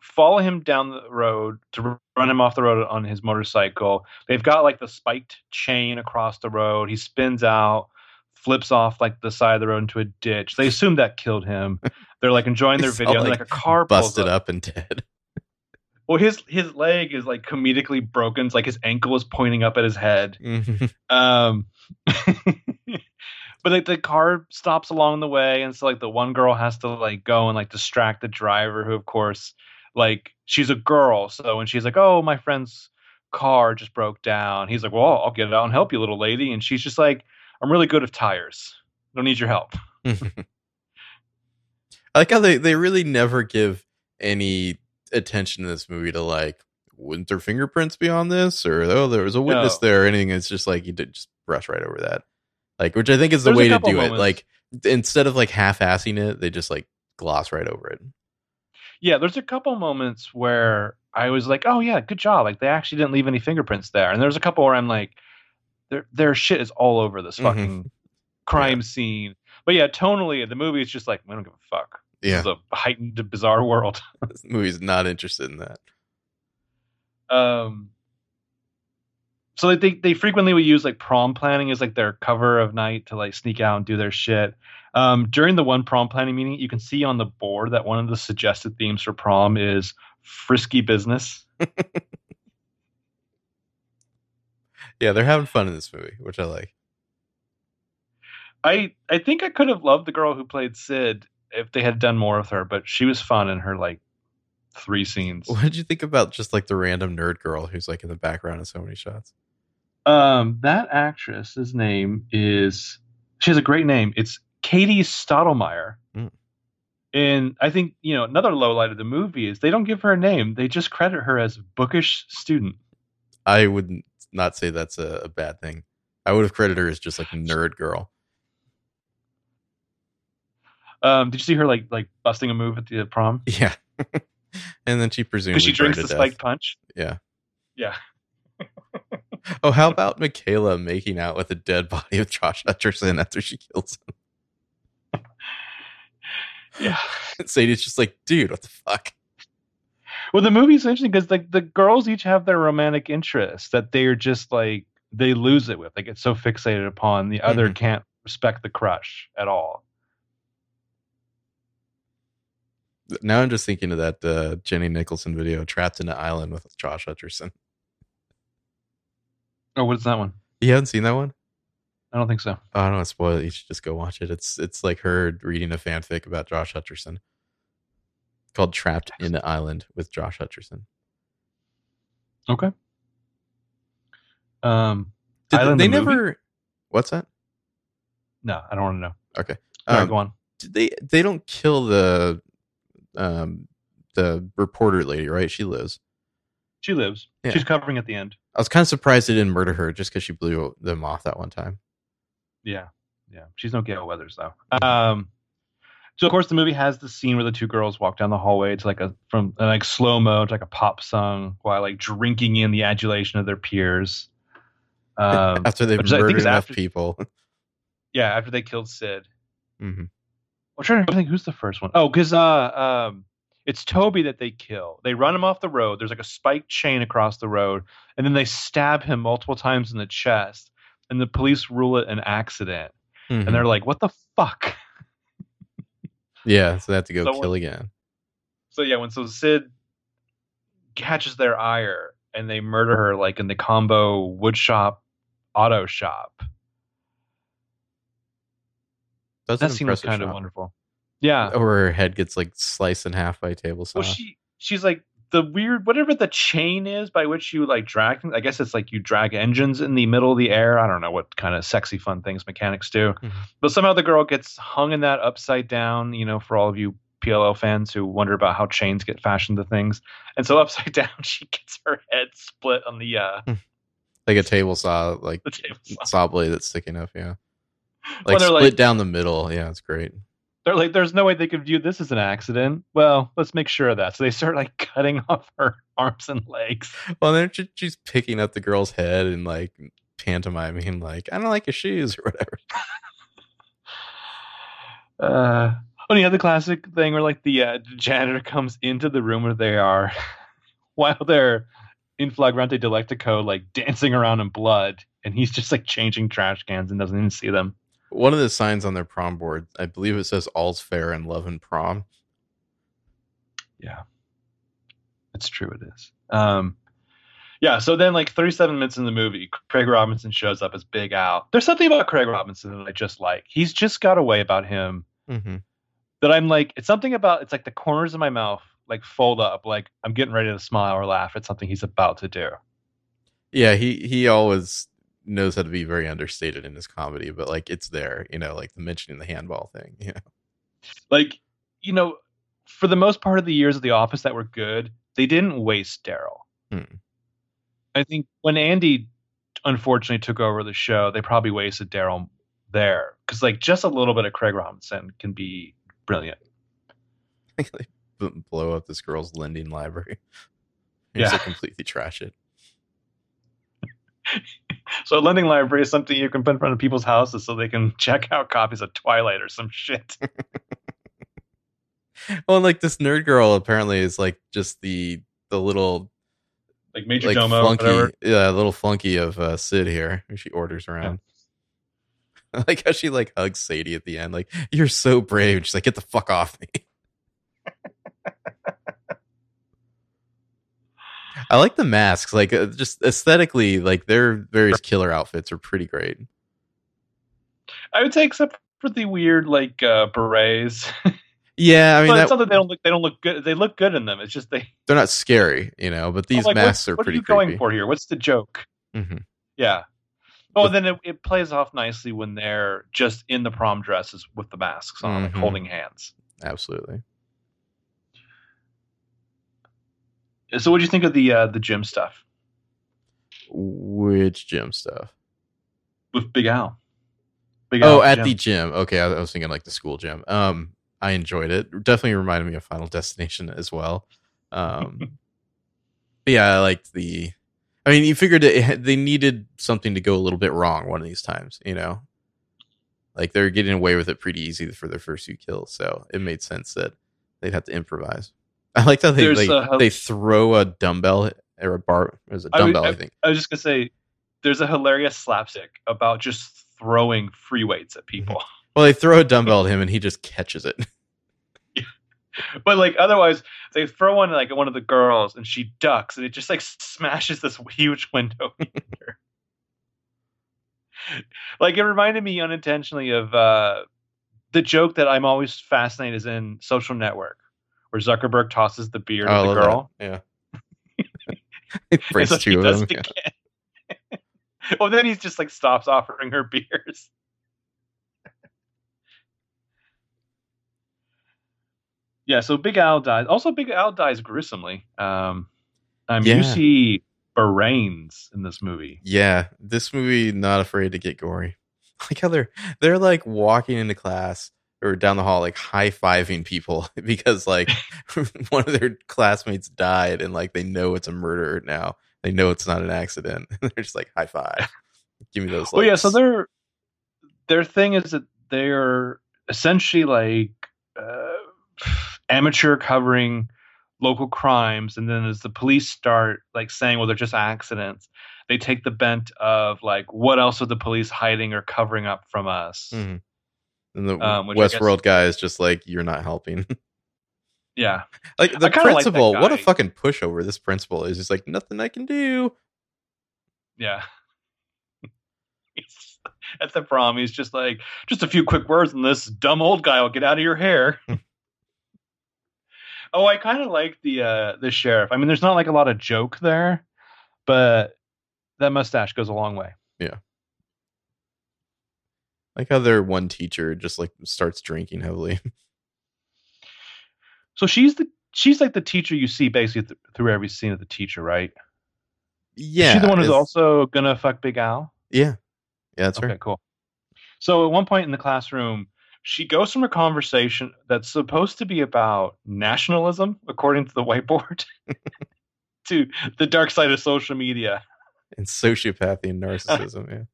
follow him down the road to run him off the road on his motorcycle. They've got like the spiked chain across the road. He spins out, flips off like the side of the road into a ditch. They assume that killed him. They're like enjoying their video. all, like, like a car busted up and dead. Well, his his leg is like comedically broken. It's like his ankle is pointing up at his head. Um, but like the car stops along the way, and so like the one girl has to like go and like distract the driver, who of course like she's a girl. So when she's like, "Oh, my friend's car just broke down," he's like, "Well, I'll get it out and help you, little lady." And she's just like, "I'm really good with tires. Don't need your help." I like how they, they really never give any attention in this movie to like wouldn't their fingerprints be on this? Or oh, there was a witness No. there or anything. It's just like you did just brush right over that. Like, which I think is the There's way to do it. Like instead of like half assing it, they just like gloss right over it. Yeah, there's a couple moments where I was like, "Oh yeah, good job!" Like they actually didn't leave any fingerprints there, and there's a couple where I'm like, "Their their shit is all over this Mhm. fucking crime scene." But yeah, tonally, the movie is just like, "We don't give a fuck." Yeah. It's a heightened, bizarre world. This movie's not interested in that. Um, so like they they frequently will use like prom planning as like their cover of night to like sneak out and do their shit. Um, during the one prom planning meeting, you can see on the board that one of the suggested themes for prom is frisky business. Yeah, they're having fun in this movie, which I like. I I think I could have loved the girl who played Sid if they had done more with her, but she was fun in her like three scenes. What did you think about just like the random nerd girl who's like in the background in so many shots? Um, that actress's name is she has a great name. It's Katie Stottlemyre. Mm. And I think you know another low light of the movie is they don't give her a name; they just credit her as bookish student. I would not say that's a, a bad thing. I would have credited her as just like nerd girl. Um, did you see her like like busting a move at the prom Yeah. and then she presumably she drinks the spiked punch? Yeah. Yeah. Oh, how about Michaela making out with the dead body of Josh Hutcherson after she kills him? Yeah. Sadie's just like, dude, what the fuck? Well, the movie's interesting because like the girls each have their romantic interests that they're just like they lose it with. They get so fixated upon the other Mhm. can't respect the crush at all. Now I'm just thinking of that uh, Jenny Nicholson video, Trapped in an Island with Josh Hutcherson. Oh, what is that one? You haven't seen that one? I don't think so. Oh, I don't want to spoil it. You should just go watch it. It's it's like her reading a fanfic about Josh Hutcherson called Trapped in the Island with Josh Hutcherson. Okay. Um, Did Island they the movie? never What's that? no, I don't want to know. Okay. All right, Um, go on. did they they don't kill the um the reporter lady, right? She lives. She lives. yeah. She's covering at the end. I was kind of surprised they didn't murder her just because she blew them off that one time. Yeah, yeah. She's no Gale Weathers though. Um, so of course the movie has the scene where the two girls walk down the hallway. It's like a from uh, like slow mo to like a pop song while like drinking in the adulation of their peers. Um, after they've which I think murdered enough after- people. yeah, after they killed Sid. Mm-hmm. I'm trying to think who's the first one. Oh, because uh, um, it's Toby that they kill. They run him off the road. There's like a spiked chain across the road, and then they stab him multiple times in the chest. And the police rule it an accident. Mm-hmm. And they're like, "What the fuck?" yeah, so they have to go So kill when- again. So yeah, when so Sid catches their ire and they murder her like in the combo woodshop auto shop. That's That seems scene was impressive kind of wonderful. Yeah. Or her head gets like sliced in half by a table saw. Well, she she's like the weird whatever the chain is by which you like drag. I guess it's like you drag engines in the middle of the air. I don't know what kind of sexy fun things mechanics do, Mhm. but somehow the girl gets hung in that upside down. You know, for all of you PLL fans who wonder about how chains get fashioned to things, and so upside down she gets her head split on the uh like a table saw, like the table. saw. saw blade that's sticking up. Yeah, like they're split like- down the middle. Yeah, it's great. They're like, there's no way they could view this as an accident. Well, let's make sure of that. So they start like cutting off her arms and legs. Well, then she's picking up the girl's head and like pantomiming, like I don't like your shoes or whatever. Uh, oh, have the classic thing where like the uh, janitor comes into the room where they are while they're in flagrante delictico, like dancing around in blood, and he's just like changing trash cans and doesn't even see them. One of the signs on their prom board, I believe it says "All's fair in love and prom." Yeah, it's true. It is. Um, yeah. So then, like 37 minutes in the movie, Craig Robinson shows up as Big Al. There's something about Craig Robinson that I just like. He's just got a way about him Mm-hmm. that I'm like. It's something about. It's like the corners of my mouth like fold up. Like I'm getting ready to smile or laugh at something he's about to do. Yeah, he he always knows how to be very understated in his comedy, but like it's there, you know, like the mentioning the handball thing. Yeah, Like you know, for the most part of the years of The Office that were good, they didn't waste Daryl. Hmm. I think when Andy unfortunately took over the show, they probably wasted Daryl there because like just a little bit of Craig Robinson can be brilliant. they blow up this girl's lending library. And just Yeah. completely trash it. So a lending library is something you can put in front of people's houses so they can check out copies of Twilight or some shit. Oh, and like this nerd girl apparently is like just the the little Like Major like Domo, flunky, whatever. yeah, little flunky of uh, Sid here. She orders around. I like how she like hugs Sadie at the end. Like you're so brave. She's like, get the fuck off me. I like the masks. Like uh, just aesthetically, like their various killer outfits are pretty great. I would say except for the weird like uh, berets. Yeah, I mean but that, it's not that they don't look they don't look good. They look good in them. It's just they they're not scary, you know, but these like, masks are what pretty What are you going for here? What's the joke? hmm Yeah. Oh, But- then it, it plays off nicely when they're just in the prom dresses with the masks on, like Mhm. holding hands. Absolutely. So, what do you think of the uh, the gym stuff Which gym stuff? with Big Al? Big Oh, Al at gym. the gym. Okay, I, I was thinking like the school gym. Um, I enjoyed it. Definitely reminded me of Final Destination as well. Um, but yeah, I liked the. I mean, you figured it, they needed something to go a little bit wrong one of these times, you know. Like they're getting away with it pretty easy for their first few kills, so it made sense that they'd have to improvise. I like how they they, a- they throw a dumbbell or a bar. It was a I would- dumbbell, I, think. I was just gonna say, there's a hilarious slapstick about just throwing free weights at people, Well, they throw a dumbbell at him and he just catches it. but like otherwise, they throw one like at one of the girls and she ducks and it just like smashes this huge window. like it reminded me unintentionally of uh, the joke that I'm always fascinated is in Social Network, where Zuckerberg tosses the beer to Oh, the girl. that. Yeah. it breaks so he two of them. it again. well, then he's just like stops offering her beers. yeah, so Big Al dies. Also, Big Al dies gruesomely. Um, um, Yeah. You see brains in this movie. Yeah, this movie not afraid to get gory. Like how they're they're like walking into class or down the hall like high fiving people because like one of their classmates died and like they know it's a murder now. They know it's not an accident. they're just like high five. Give me those. Well, yeah. So their their thing is that they're essentially like uh, amateur covering local crimes, and then as the police start like saying, "Well, they're just accidents," they take the bent of like, "What else are the police hiding or covering up from us?" Mhm. And the Um, which I guess- Westworld guy is just like you're not helping. Yeah, like the kinda like principal, what a fucking pushover this principal is. Just like nothing I can do. yeah. He's- At the prom, he's just like, just a few quick words, and this dumb old guy will get out of your hair. oh, I kind of like the uh, the sheriff. I mean, there's not like a lot of joke there, but that mustache goes a long way. Like how their one teacher just like starts drinking heavily. So she's the she's like the teacher you see basically th- through every scene of the teacher, right? yeah, She's the one who's also gonna fuck Big Al? Yeah. Yeah, that's Okay, right. cool. So at one point in the classroom, she goes from a conversation that's supposed to be about nationalism, according to the whiteboard, to the dark side of social media, And sociopathy and uh, narcissism, yeah.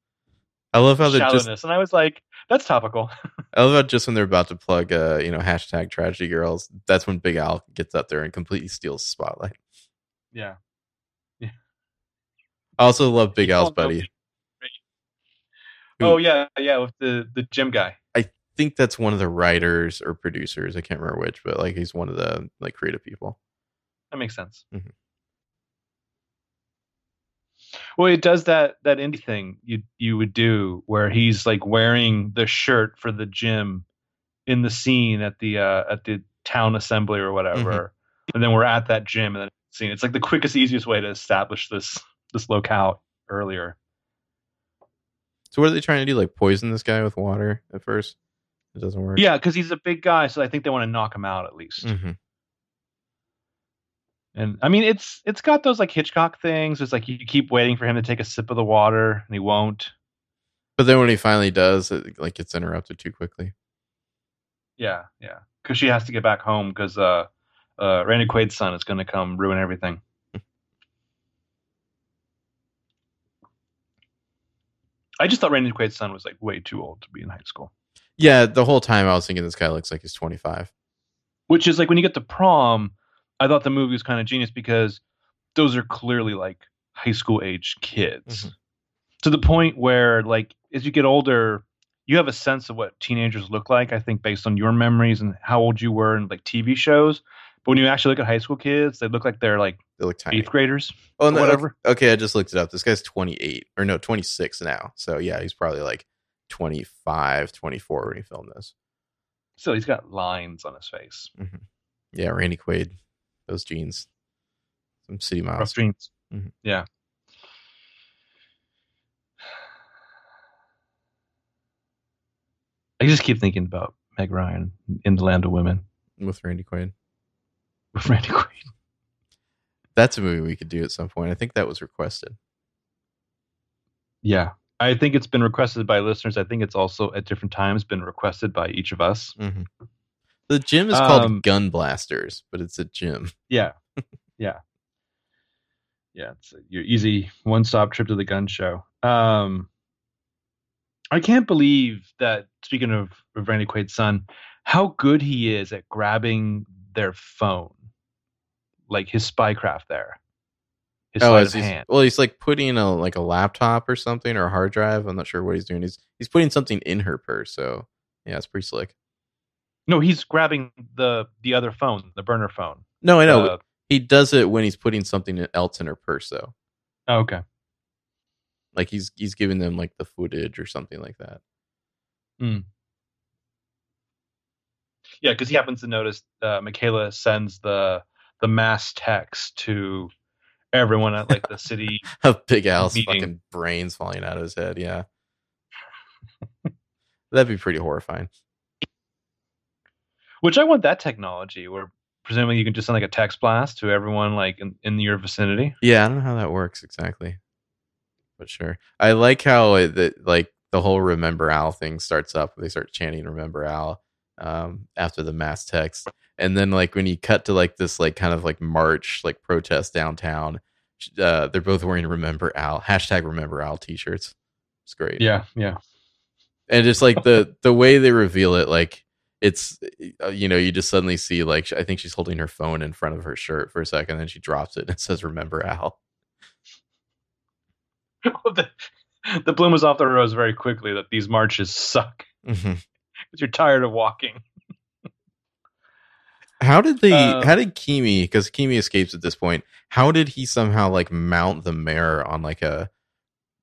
I love how they just. And I was like, that's topical. I love how just when they're about to plug uh, you know, hashtag tragedy girls, that's when Big Al gets up there and completely steals the spotlight. yeah. Yeah. I also love Big Al's buddy. Who- Oh yeah, yeah, with the the gym guy. I think that's one of the writers or producers. I can't remember which, but like he's one of the like creative people. That makes sense. Mhm. Well, it does that that indie thing you you would do where he's like wearing the shirt for the gym in the scene at the uh, at the town assembly or whatever, Mm-hmm. and then we're at that gym and then scene. It's like the quickest, easiest way to establish this this locale earlier. So what are they trying to do? Like poison this guy with water at first? It doesn't work. Yeah, because he's a big guy, so I think they want to knock him out at least. hmm And I mean, it's it's got those like Hitchcock things. It's like you keep waiting for him to take a sip of the water, and he won't. But then when he finally does, it like gets interrupted too quickly. Yeah, yeah. Because she has to get back home because uh, uh, Randy Quaid's son is going to come ruin everything. I just thought Randy Quaid's son was like way too old to be in high school. Yeah, the whole time I was thinking this guy looks like he's 25. Which is like when you get to prom, I thought the movie was kind of genius because those are clearly like high school age kids. Mhm. To the point where like as you get older, you have a sense of what teenagers look like, I think based on your memories and how old you were in like TV shows. But when you actually look at high school kids, they look like they're like They look tiny. eighth graders. Oh, no, whatever. Okay, I just looked it up. This guy's 28 or no, 26 now. So yeah, he's probably like 25, 24 when he filmed this. So he's got lines on his face. Yeah, Randy Quaid, those jeans, some city Rough miles. dreams. Mhm. Yeah. I just keep thinking about Meg Ryan in the Land of Women with Randy Quaid. with Randy Quaid. That's a movie we could do at some point. I think that was requested. Yeah. I think it's been requested by listeners. I think it's also at different times been requested by each of us. hmm The gym is called Um, Gun Blasters, but it's a gym. Yeah. yeah. Yeah. It's your easy one stop trip to the gun show. Um, I can't believe that, speaking of, of Randy Quaid's son, how good he is at grabbing their phone, like his spycraft there. His Oh, he's, hand. well, he's like putting a like a laptop or something or a hard drive. I'm not sure what he's doing. He's he's putting something in her purse. So yeah, it's pretty slick. No, he's grabbing the the other phone, the burner phone. No, I know Uh, he does it when he's putting something else in her purse. though. oh, okay. like he's he's giving them like the footage or something like that. Yeah, because he happens to notice uh, Michaela sends the the mass text to everyone at like the city. Of Big Al's Meeting. fucking brains falling out of his head. Yeah, that'd be pretty horrifying. Which I want that technology where presumably you can just send like a text blast to everyone like in, in your vicinity. Yeah, I don't know how that works exactly, but sure. I like how it, that like the whole "Remember Al" thing starts up. They start chanting "Remember Al" um, after the mass text, and then like when you cut to like this like kind of like march like protest downtown, uh, they're both wearing "Remember Al" hashtag "Remember Al" t-shirts. It's great. Yeah, yeah. and just like the the way they reveal it like it's uh, you know you just suddenly see like i think she's holding her phone in front of her shirt for a second and then she drops it and it says remember al the, the bloom was off the rose very quickly that these marches suck Mhm. because you're tired of walking. how did they Um, how did Keamy because Keamy escapes at this point how did he somehow like mount the mayor on like a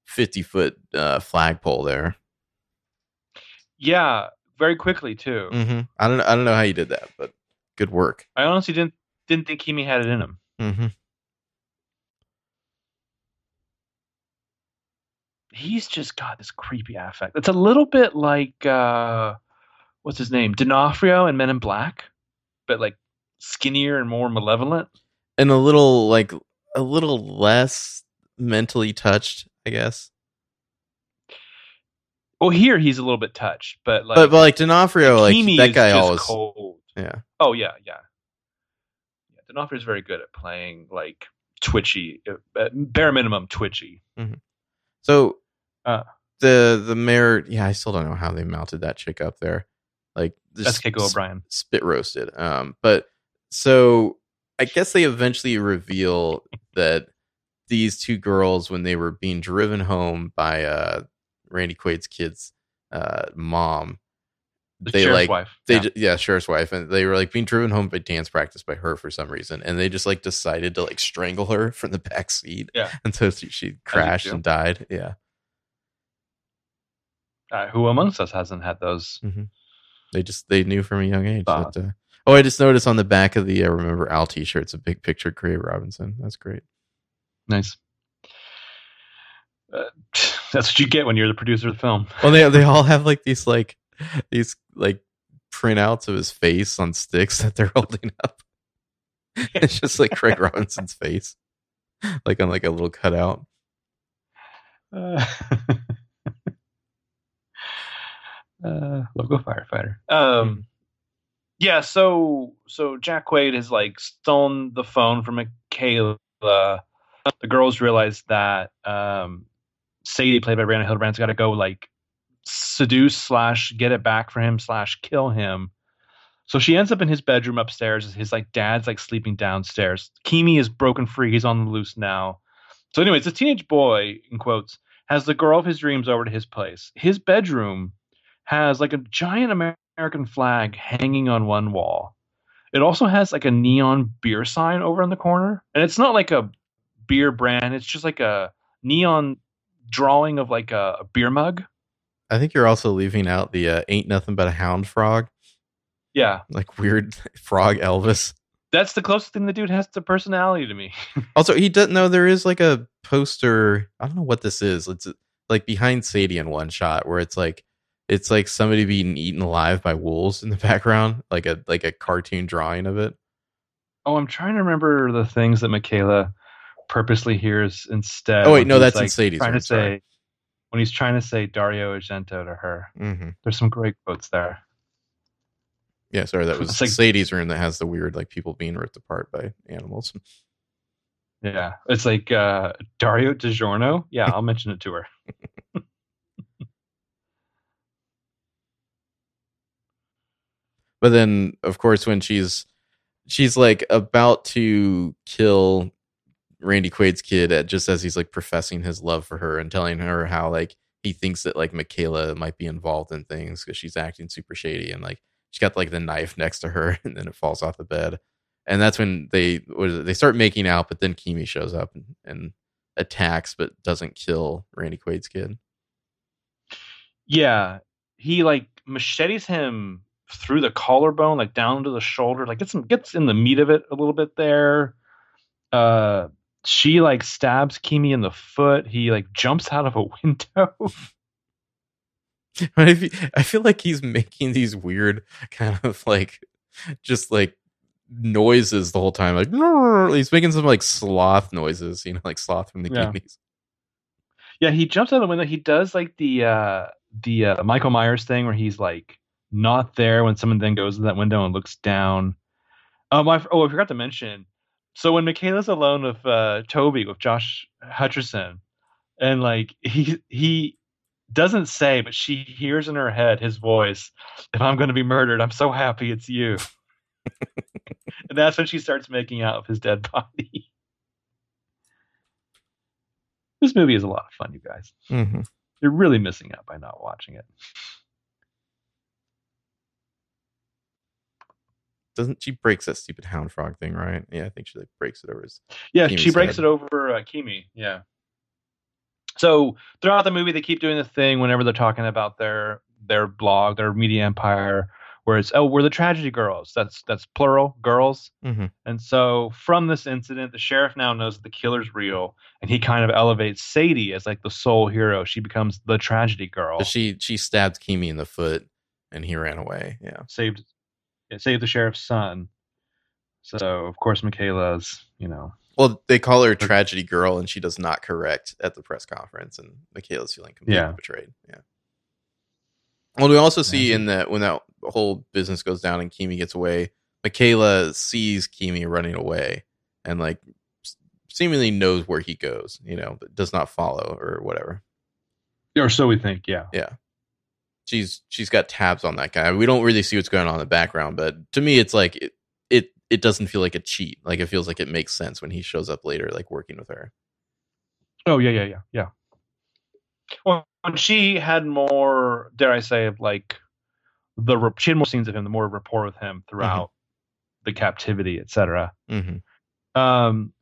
50 foot uh flagpole there Yeah, very quickly too. hmm i don't i don't know how you did that but good work I honestly didn't didn't think Keamy had it in him. hmm He's just got this creepy affect. It's a little bit like uh what's his name? D'Onofrio and Men in Black, but like skinnier and more malevolent. and a little like a little less mentally touched i guess Well, here he's a little bit touched, but like but, but like D'Onofrio, like Keamy that is guy always, cold. yeah. Oh yeah, yeah. Yeah, D'Onofrio's very good at playing like twitchy, uh, at bare minimum twitchy. So Uh. the the mayor, yeah, I still don't know how they mounted that chick up there, like That's Keiko O'Brien. spit roasted. Um, but so I guess they eventually reveal that these two girls, when they were being driven home by uh Randy Quaid's kids' uh mom, The they sheriff's like wife. they yeah. ju- yeah sheriff's wife and they were like being driven home by dance practice by her for some reason and they just like decided to like strangle her from the back seat Yeah. and so she, she crashed and died yeah uh, who amongst us hasn't had those? they just they knew from a young age that, uh, oh i just noticed on the back of the uh, remember al t-shirt it's a big picture of Craig robinson that's great Nice. Uh, that's what you get when you're the producer of the film. well they, they all have like these like these like printouts of his face on sticks that they're holding up it's just like Craig Robinson's face, like on like a little cutout. Uh, uh, local firefighter. Um, yeah. So so Jack Quaid has like stolen the phone from Michaela. The girls realize that um, Sadie, played by Brianna Hildebrand's got to go like seduce slash get it back for him slash kill him. So she ends up in his bedroom upstairs. His like dad's like sleeping downstairs. Keamy is broken free. He's on the loose now. So, anyways, the teenage boy, in quotes, has the girl of his dreams over to his place. His bedroom has like a giant American flag hanging on one wall. It also has like a neon beer sign over in the corner. And it's not like a beer brand, it's just like a neon drawing of like a, a beer mug. I think you're also leaving out the uh, "Ain't Nothing But a Hound" frog. Yeah, like weird frog Elvis. That's the closest thing the dude has to personality to me. also, he doesn't know there is like a poster. I don't know what this is. It's like behind Sadie in one shot where it's like it's like somebody being eaten alive by wolves in the background, like a like a cartoon drawing of it. Oh, I'm trying to remember the things that McKayla purposely hears instead. Oh wait, no, that's like in Sadie's. Trying to say when he's trying to say Dario Argento to her. Mm-hmm. There's some great quotes there. Yeah, sorry, that was like, Sadie's room that has the weird like people being ripped apart by animals. Yeah, it's like uh, Dario DiGiorno. Yeah, I'll mention it to her. but then, of course, when she's she's like about to kill Randy Quaid's kid at just as he's like professing his love for her and telling her how like he thinks that like McKayla might be involved in things because she's acting super shady and like she's got like the knife next to her and then it falls off the bed and that's when they they start making out but then Keamy shows up and, and attacks but doesn't kill Randy Quaid's kid. Yeah, he like machetes him through the collarbone, like down to the shoulder, like gets some gets in the meat of it a little bit there. Uh, she like stabs Keamy in the foot. He like jumps out of a window. I feel like he's making these weird kind of like just like noises the whole time. Like he's making some like sloth noises, you know, like sloth from the yeah. Yeah, he jumps out the window. He does like the uh the uh, Michael Myers thing where he's like not there when someone then goes to that window and looks down. Um, I, oh, I forgot to mention so when McKayla's alone with uh, Toby with Josh Hutcherson, and like he he doesn't say, but she hears in her head his voice. If I'm going to be murdered, I'm so happy it's you. and that's when she starts making out with his dead body. this movie is a lot of fun, you guys. Mm-hmm. You're really missing out by not watching it. Doesn't she breaks that stupid hound frog thing, right? Yeah, I think she like breaks it over his. Yeah, she breaks head. it over uh, Keamy. Yeah. So throughout the movie, they keep doing the thing whenever they're talking about their their blog, their media empire, where it's oh we're the tragedy girls. That's that's plural girls. Mm-hmm. And so from this incident, the sheriff now knows that the killer's real, and he kind of elevates Sadie as like the sole hero. She becomes the tragedy girl. She she stabbed Keamy in the foot, and he ran away. Yeah, saved save the sheriff's son. So of course McKayla's, you know. Well, they call her tragedy girl, and she does not correct at the press conference, and McKayla's feeling completely yeah. betrayed. Yeah. Well, we also see in that when that whole business goes down and Keamy gets away, McKayla sees Keamy running away and like seemingly knows where he goes, you know, but does not follow or whatever. Or so we think, yeah. Yeah she's she's got tabs on that guy. We don't really see what's going on in the background, but to me, it's like it it it doesn't feel like a cheat. Like it feels like it makes sense when he shows up later, like working with her. Oh yeah, yeah, yeah, yeah. Well, when she had more, dare I say, of like the she had more scenes of him, the more rapport with him throughout mm-hmm. the captivity, etc. Mm-hmm. Um,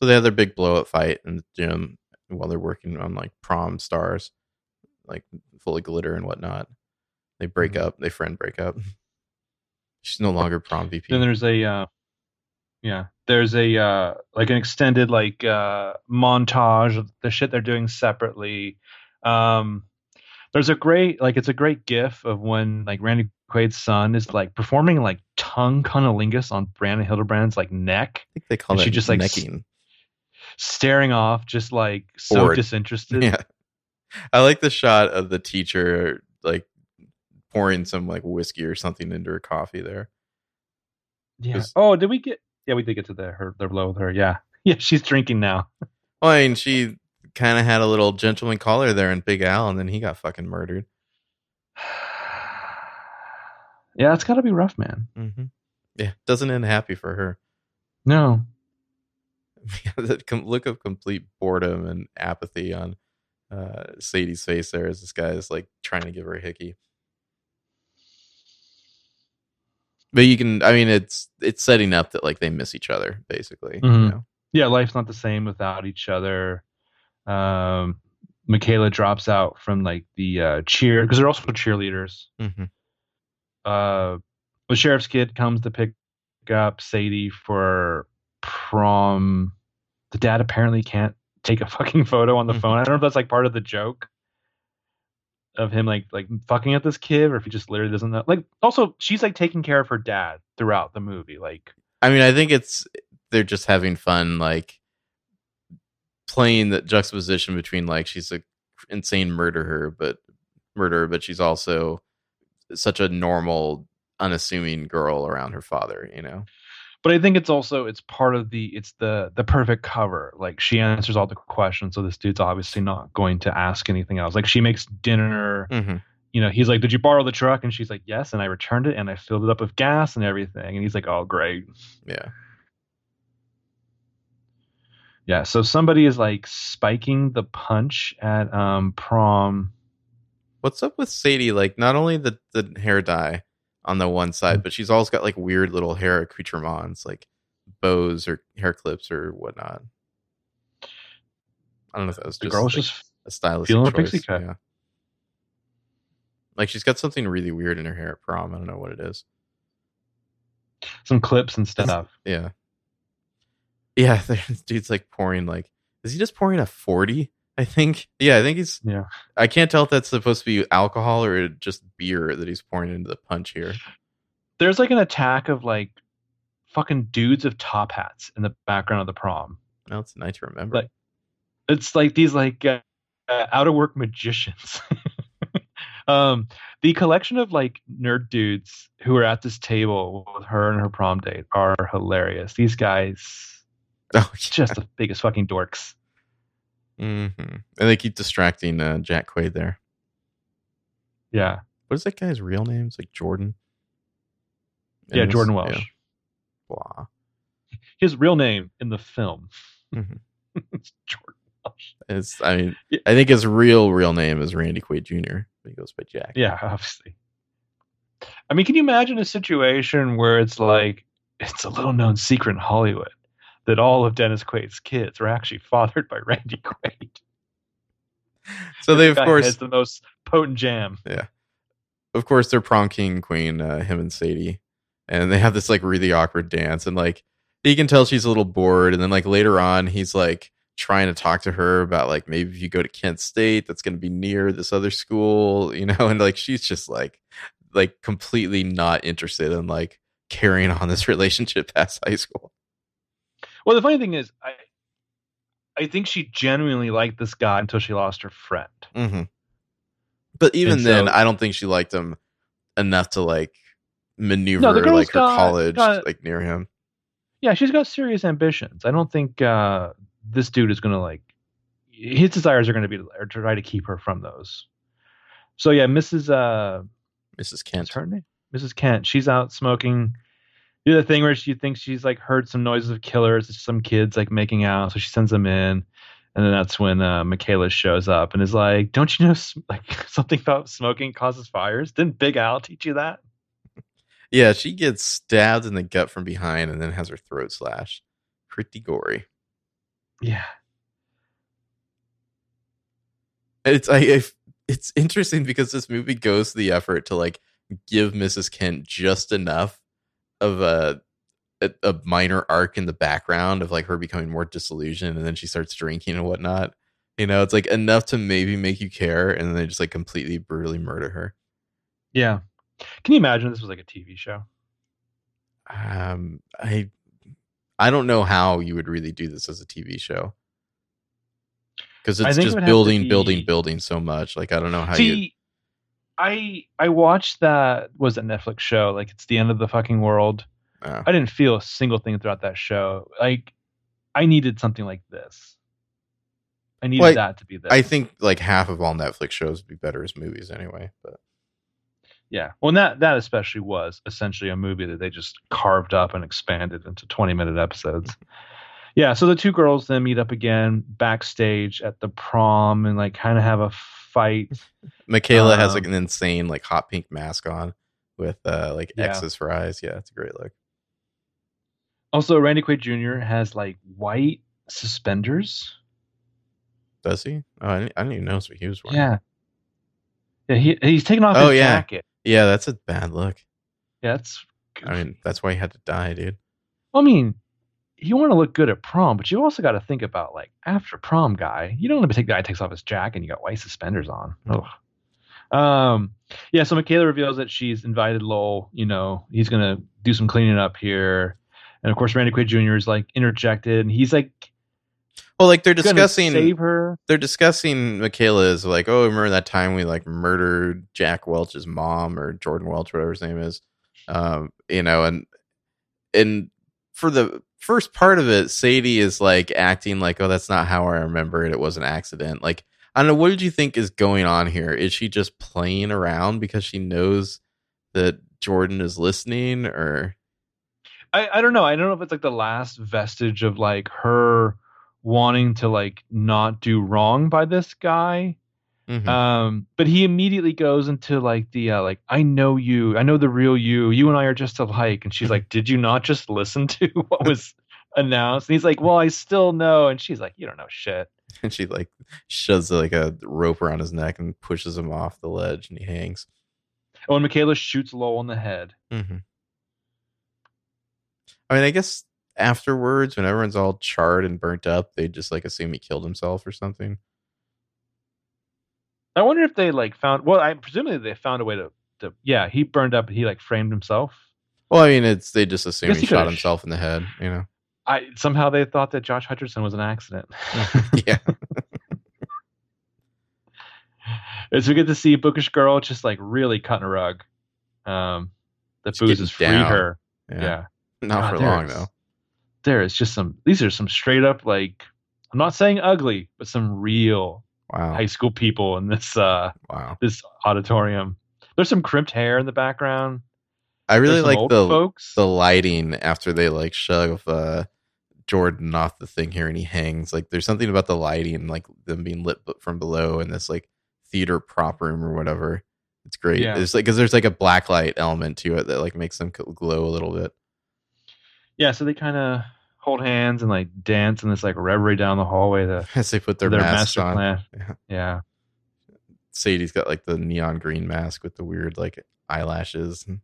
so they have their big blow up fight in the gym while they're working on like prom stars like full of glitter and whatnot. They break mm-hmm. up. They friend break up. She's no longer prom VP. Then there's a uh, yeah, there's a uh, like an extended like uh, montage of the shit they're doing separately. Um, there's a great like it's a great gif of when like Randy Quaid's son is like performing like tongue cunnilingus on Brianna Hildebrand's like neck, I think they call And it she just, like, necking. staring off, just like so Bored. disinterested. Yeah. I like the shot of the teacher like pouring some like whiskey or something into her coffee there. Yeah. Oh, did we get? Yeah, we did get to the her the blow with her. Yeah. Yeah, she's drinking now. Well, I mean, she kind of had a little gentleman caller there in Big Al, and then he got fucking murdered. yeah, it's got to be rough, man. Mm-hmm. Yeah, doesn't end happy for her. No. that look of complete boredom and apathy on uh, Sadie's face there as this guy is like trying to give her a hickey. But you can, I mean, it's it's setting up that like they miss each other, basically. You Mhm. know? Yeah, life's not the same without each other. Um, McKayla drops out from like the uh, cheer because they're also cheerleaders. Mhm. uh the sheriff's kid comes to pick up Sadie for prom. The dad apparently can't take a fucking photo on the Mhm. phone. I don't know if that's like part of the joke of him like like fucking at this kid or if he just literally doesn't know. Like also she's like taking care of her dad throughout the movie. Like I mean, I think it's they're just having fun, like playing the juxtaposition between like she's a insane murderer, but murderer, but she's also such a normal, unassuming girl around her father. You know? But I think it's also it's part of the it's the the perfect cover. Like she answers all the questions, so this dude's obviously not going to ask anything else. Like she makes dinner. Mm-hmm. you know, he's like, "Did you borrow the truck?" And she's like, "Yes." And I returned it, and I filled it up with gas and everything. And he's like, "Oh, great." Yeah. Yeah. So somebody is like spiking the punch at um prom. What's up with Sadie? Like, not only the the hair dye on the one side, mm. but she's always got like weird little hair accoutrements, like bows or hair clips or whatnot. I don't know if that was The just, girl's like, just a stylistic feeling choice. pixie cut. Yeah. Like she's got something really weird in her hair at prom. I don't know what it is. some clips and stuff. Yeah. Yeah, this dude's like pouring like is he just pouring a 40? I think. Yeah, I think he's Yeah. I can't tell if that's supposed to be alcohol or just beer that he's pouring into the punch here. There's like an attack of like fucking dudes of top hats in the background of the prom. Well, it's nice to remember. Like- It's like these like uh, uh, out of work magicians. um, the collection of like nerd dudes who are at this table with her and her prom date are hilarious. These guys oh, just the biggest fucking dorks. Hmm And they keep distracting uh, Jack Quaid there. Yeah. What is that guy's real name? It's like Jordan. In Yeah. Jordan Welsh. Yeah. Blah. His real name in the film. Mhm. it's Jordan Welsh. It's, I mean, Yeah. I think his real real name is Randy Quaid Jr. He goes by Jack. Yeah, obviously. I mean, can you imagine a situation where it's like it's a little known secret in Hollywood that all of Dennis Quaid's kids were actually fathered by Randy Quaid? So they of course has the most potent jam. Yeah, of course they're prom king and queen uh, him and sadie and they have this like really awkward dance and like he can tell she's a little bored and then like later on he's like trying to talk to her about like maybe if you go to kent state that's going to be near this other school you know and like she's just like like completely not interested in like carrying on this relationship past high school Well, the funny thing is, I I think she genuinely liked this guy until she lost her friend. mm-hmm. but even And then so- i don't think she liked him enough to like maneuver No, like her got- college got- like near him Yeah, she's got serious ambitions. I don't think uh, this dude is gonna like. His desires are gonna be to or try to keep her from those. So yeah, Mrs. Uh, mrs kent her name? Mrs. Kent. She's out smoking. Do the thing where she thinks she's like heard some noises of killers. It's some kids like making out, so she sends them in, and then that's when uh, McKayla shows up and is like, "Don't you know like something about smoking causes fires? Didn't Big Al teach you that?" Yeah, she gets stabbed in the gut from behind and then has her throat slashed. Pretty gory. Yeah, It's I, I it's interesting because this movie goes to the effort to like give Mrs. Kent just enough of a, a a minor arc in the background of like her becoming more disillusioned and then she starts drinking and whatnot. You know, it's like enough to maybe make you care and then they just like completely brutally murder her. yeah. Can you imagine this was like a TV show? Um, I I don't know how you would really do this as a TV show because it's it just to building, be- building, building so much. Like I don't know how you. See, I I watched that was a Netflix show. Like it's the end of the fucking world. Uh, I didn't feel a single thing throughout that show. Like I needed something like this. I needed Well, that to be this. I think like half of all Netflix shows would be better as movies anyway. But Yeah. Well, that that especially was essentially a movie that they just carved up and expanded into 20 minute episodes. Yeah. So the two girls then meet up again backstage at the prom and like kind of have a fight. McKayla has Um, like an insane like hot pink mask on with uh like Yeah. X's for eyes. Yeah, it's a great look. Also, Randy Quaid Jr. has like white suspenders. Does he? Oh, I didn't, I didn't even notice what he was wearing. Yeah. Yeah. He he's taking off Oh, his yeah. jacket. yeah, that's a bad look. Yeah. That's. I mean, that's why he had to die, dude. I mean, you want to look good at prom, but you also got to think about like after prom guy. You don't want to take the guy takes off his jacket and you got white suspenders on. Ugh. Um, yeah. So McKayla reveals that she's invited Lowell. You know, he's gonna do some cleaning up here, and of course Randy Quaid Jr. is like interjected, and he's like Well, like they're discussing save her. they're discussing McKayla is like, oh, remember that time we like murdered Jack Welch's mom or Jordan Welsh, whatever his name is, um, you know, and and for the first part of it, Sadie is like acting like, oh, that's not how I remember it. It was an accident. Like, I don't know. What did you think is going on here? Is she just playing around because she knows that Jordan is listening, or I, I don't know. I don't know if it's like the last vestige of like her wanting to like not do wrong by this guy. Mhm. Um, but he immediately goes into like the uh, like I know you, I know the real you. You and I are just alike. And she's like, Did you not just listen to what was announced? And he's like, Well, I still know. And she's like, You don't know shit. and she like shoves like a rope around his neck and pushes him off the ledge, and he hangs. Oh, and McKayla shoots Lowell in the head. Mm-hmm. I mean, I guess afterwards, when everyone's all charred and burnt up, they just like assume he killed himself or something. I wonder if they like found well, I presumably they found a way to, to yeah, he burned up, he like framed himself. Well, I mean, it's they just assume he he shot himself in the head. You know? I somehow they thought that Josh Hutcherson was an accident. yeah. As we get to see Bookish Girl just like really cutting a rug. Um, the Just booze has freed down. her. yeah, Yeah. Not God, for long though. There is just some. These are some straight up like. I'm not saying ugly, but some real Wow. high school people in this uh wow. this auditorium. There's some crimped hair in the background. I really like the folks. the lighting after they like shove uh, Jordan off the thing here and he hangs. Like there's something about the lighting, like them being lit from below in this like theater prop room or whatever. It's great. Yeah. It's like because there's like a black light element to it that like makes them glow a little bit. yeah, so they kind of hold hands and like dance in this like reverie down the hallway to As they put their, their masks master on. plan. Yeah. Yeah. Sadie's got like the neon green mask with the weird like eyelashes and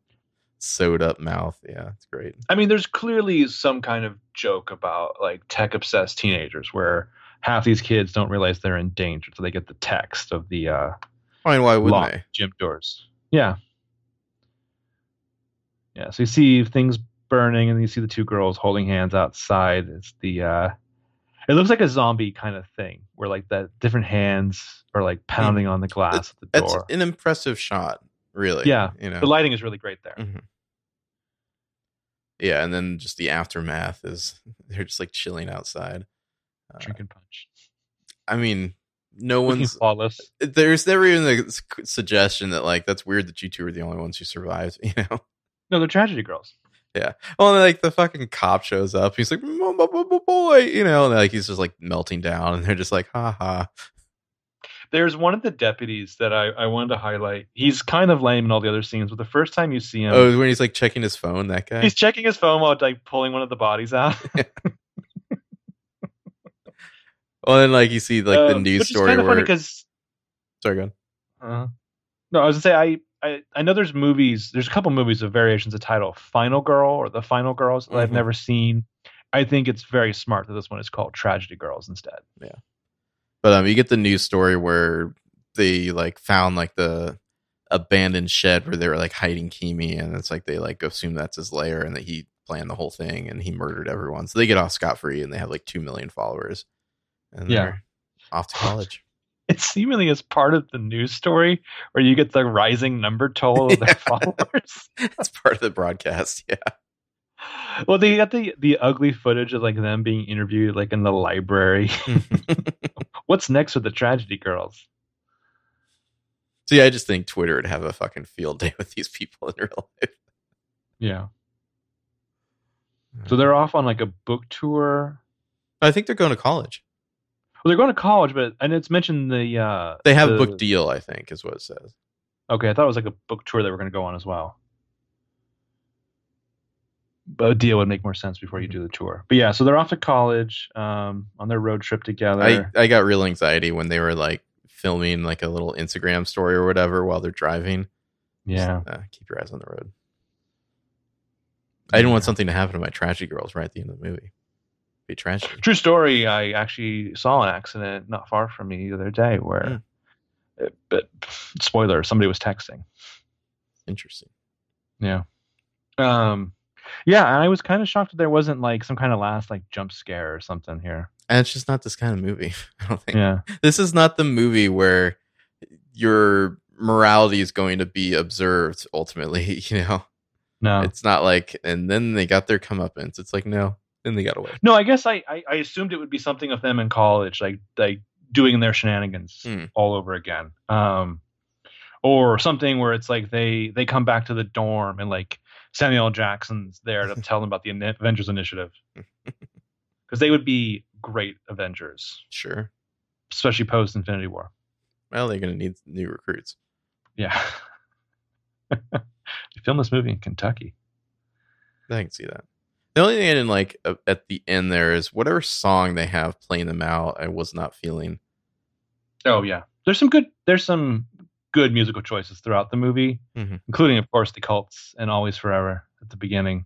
sewed up mouth. Yeah, it's great. I mean, there's clearly some kind of joke about like tech obsessed teenagers where half these kids don't realize they're in danger so they get the text of the uh, I mean, why wouldn't they? gym doors. Yeah. Yeah. So you see things burning and you see the two girls holding hands outside. It's the, uh, it looks like a zombie kind of thing where like the different hands are like pounding on the glass of the That's door. an impressive shot, really. Yeah. you know. The lighting is really great there. Mhm. Yeah, and then just the aftermath is they're just like chilling outside. Uh, Drinking punch. I mean, no one's flawless. there's never even the suggestion that like that's weird that you two are the only ones who survived. You know. No, they're tragedy girls. Well, and, like the fucking cop shows up. He's like, "Mm, bo- bo- bo- boy, you know, and like he's just like melting down, and they're just like, ha ha. There's one of the deputies that I, I wanted to highlight. He's kind of lame in all the other scenes, but the first time you see him, Oh, when he's like checking his phone, that guy. he's checking his phone while like pulling one of the bodies out. well, then like you see like the Um, news which story kind of funny where. because Sorry, go on. uh, no, I was gonna say I, I I know there's movies. There's a couple movies of variations of title, Final Girl or The Final Girls that I've Mhm. never seen. I think it's very smart that this one is called Tragedy Girls instead. Yeah, but um, you get the news story where they like found like the abandoned shed where they were like hiding Keamy, and it's like they like assume that's his lair, and that he planned the whole thing and he murdered everyone. So they get off scot free, and they have like two million followers, and Yeah. they're off to college. It seemingly is part of the news story where you get the rising number total of their followers. That's part of the broadcast. Yeah. Well, they got the the ugly footage of like them being interviewed like in the library. Mm-hmm. What's next with the tragedy girls? See, I just think Twitter would have a fucking field day with these people in real life. Yeah. So they're off on like a book tour. I think they're going to college. Well, they're going to college, but and it's mentioned the uh They have the- a book deal, I think, is what it says. Okay, I thought it was like a book tour they were going to go on as well. But a deal would make more sense before you do the tour. But yeah, so they're off to college um, on their road trip together. I, I got real anxiety when they were like filming like a little Instagram story or whatever while they're driving. yeah, Just, uh, keep your eyes on the road. I didn't want something to happen to my tragedy girls right at the end of the movie. Be a tragedy. True story. I actually saw an accident not far from me the other day where, uh, but spoiler, somebody was texting. Interesting. Yeah. Um, yeah, and I was kind of shocked that there wasn't like some kind of last like jump scare or something here. And it's just not this kind of movie. I don't think. Yeah. This is not the movie where your morality is going to be observed ultimately, you know. No. It's not like and then they got their comeuppance. It's like no, then they got away. No, I guess I, I, I assumed it would be something of them in college, like like doing their shenanigans Hmm. all over again. Um, or something where it's like they they come back to the dorm and like Samuel Jackson's there to tell them about the Avengers Initiative because they would be great Avengers, Sure. especially post Infinity War. Well, they're gonna need new recruits. Yeah. they filmed this movie in Kentucky. I can see that. The only thing I didn't like uh, at the end there is whatever song they have playing them out, I was not feeling. Oh yeah, there's some good there's some good musical choices throughout the movie, Mhm. including of course the Cults and Always Forever at the beginning.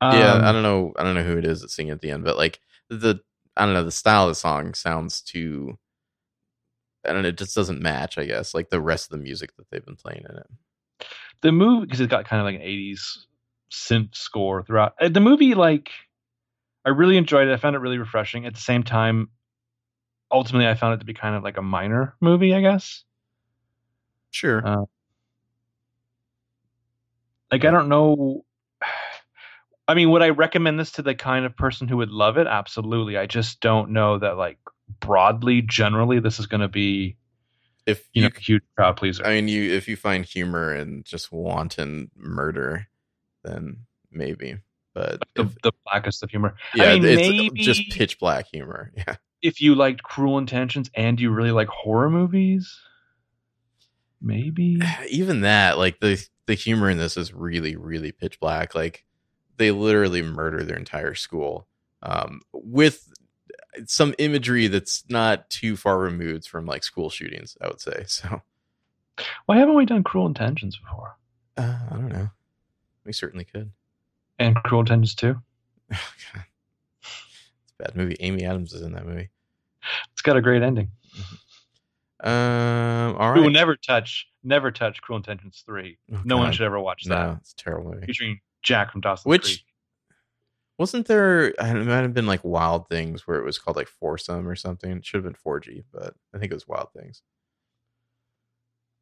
yeah, Um, I don't know. I don't know who it is that's singing at the end, but like the I don't know the style of the song sounds too. I don't know. It just doesn't match. I guess like the rest of the music that they've been playing in it. the movie because it's got kind of like an 80s synth score throughout. Uh, the movie like i really enjoyed it. I found it really refreshing. At the same time ultimately i found it to be kind of like a minor movie i guess. Sure. Uh, like i don't know. I mean would i recommend this to the kind of person who would love it? Absolutely. I just don't know that like broadly generally this is going to be if you you, know huge crowd pleaser. I mean, you if you find humor in just wanton murder, then maybe. But the, if, the blackest of humor yeah, mean, it's maybe- just pitch black humor. Yeah. if you liked Cruel Intentions and you really like horror movies, maybe. even that like the the humor in this is really really pitch black like they literally murder their entire school um with some imagery that's not too far removed from like school shootings i would say so Why haven't we done Cruel Intentions before? uh, i don't know we certainly could And Cruel Intentions too. it's a bad movie amy adams is in that movie It's got a great ending. um all We will never touch, never touch Cruel Intentions three. Oh, no one should ever watch that. no it's a terrible movie Featuring Jack from Dawson's Which- Creek. wasn't there it might have been like wild things where it was called like foursome or something it should have been 4g but i think it was wild things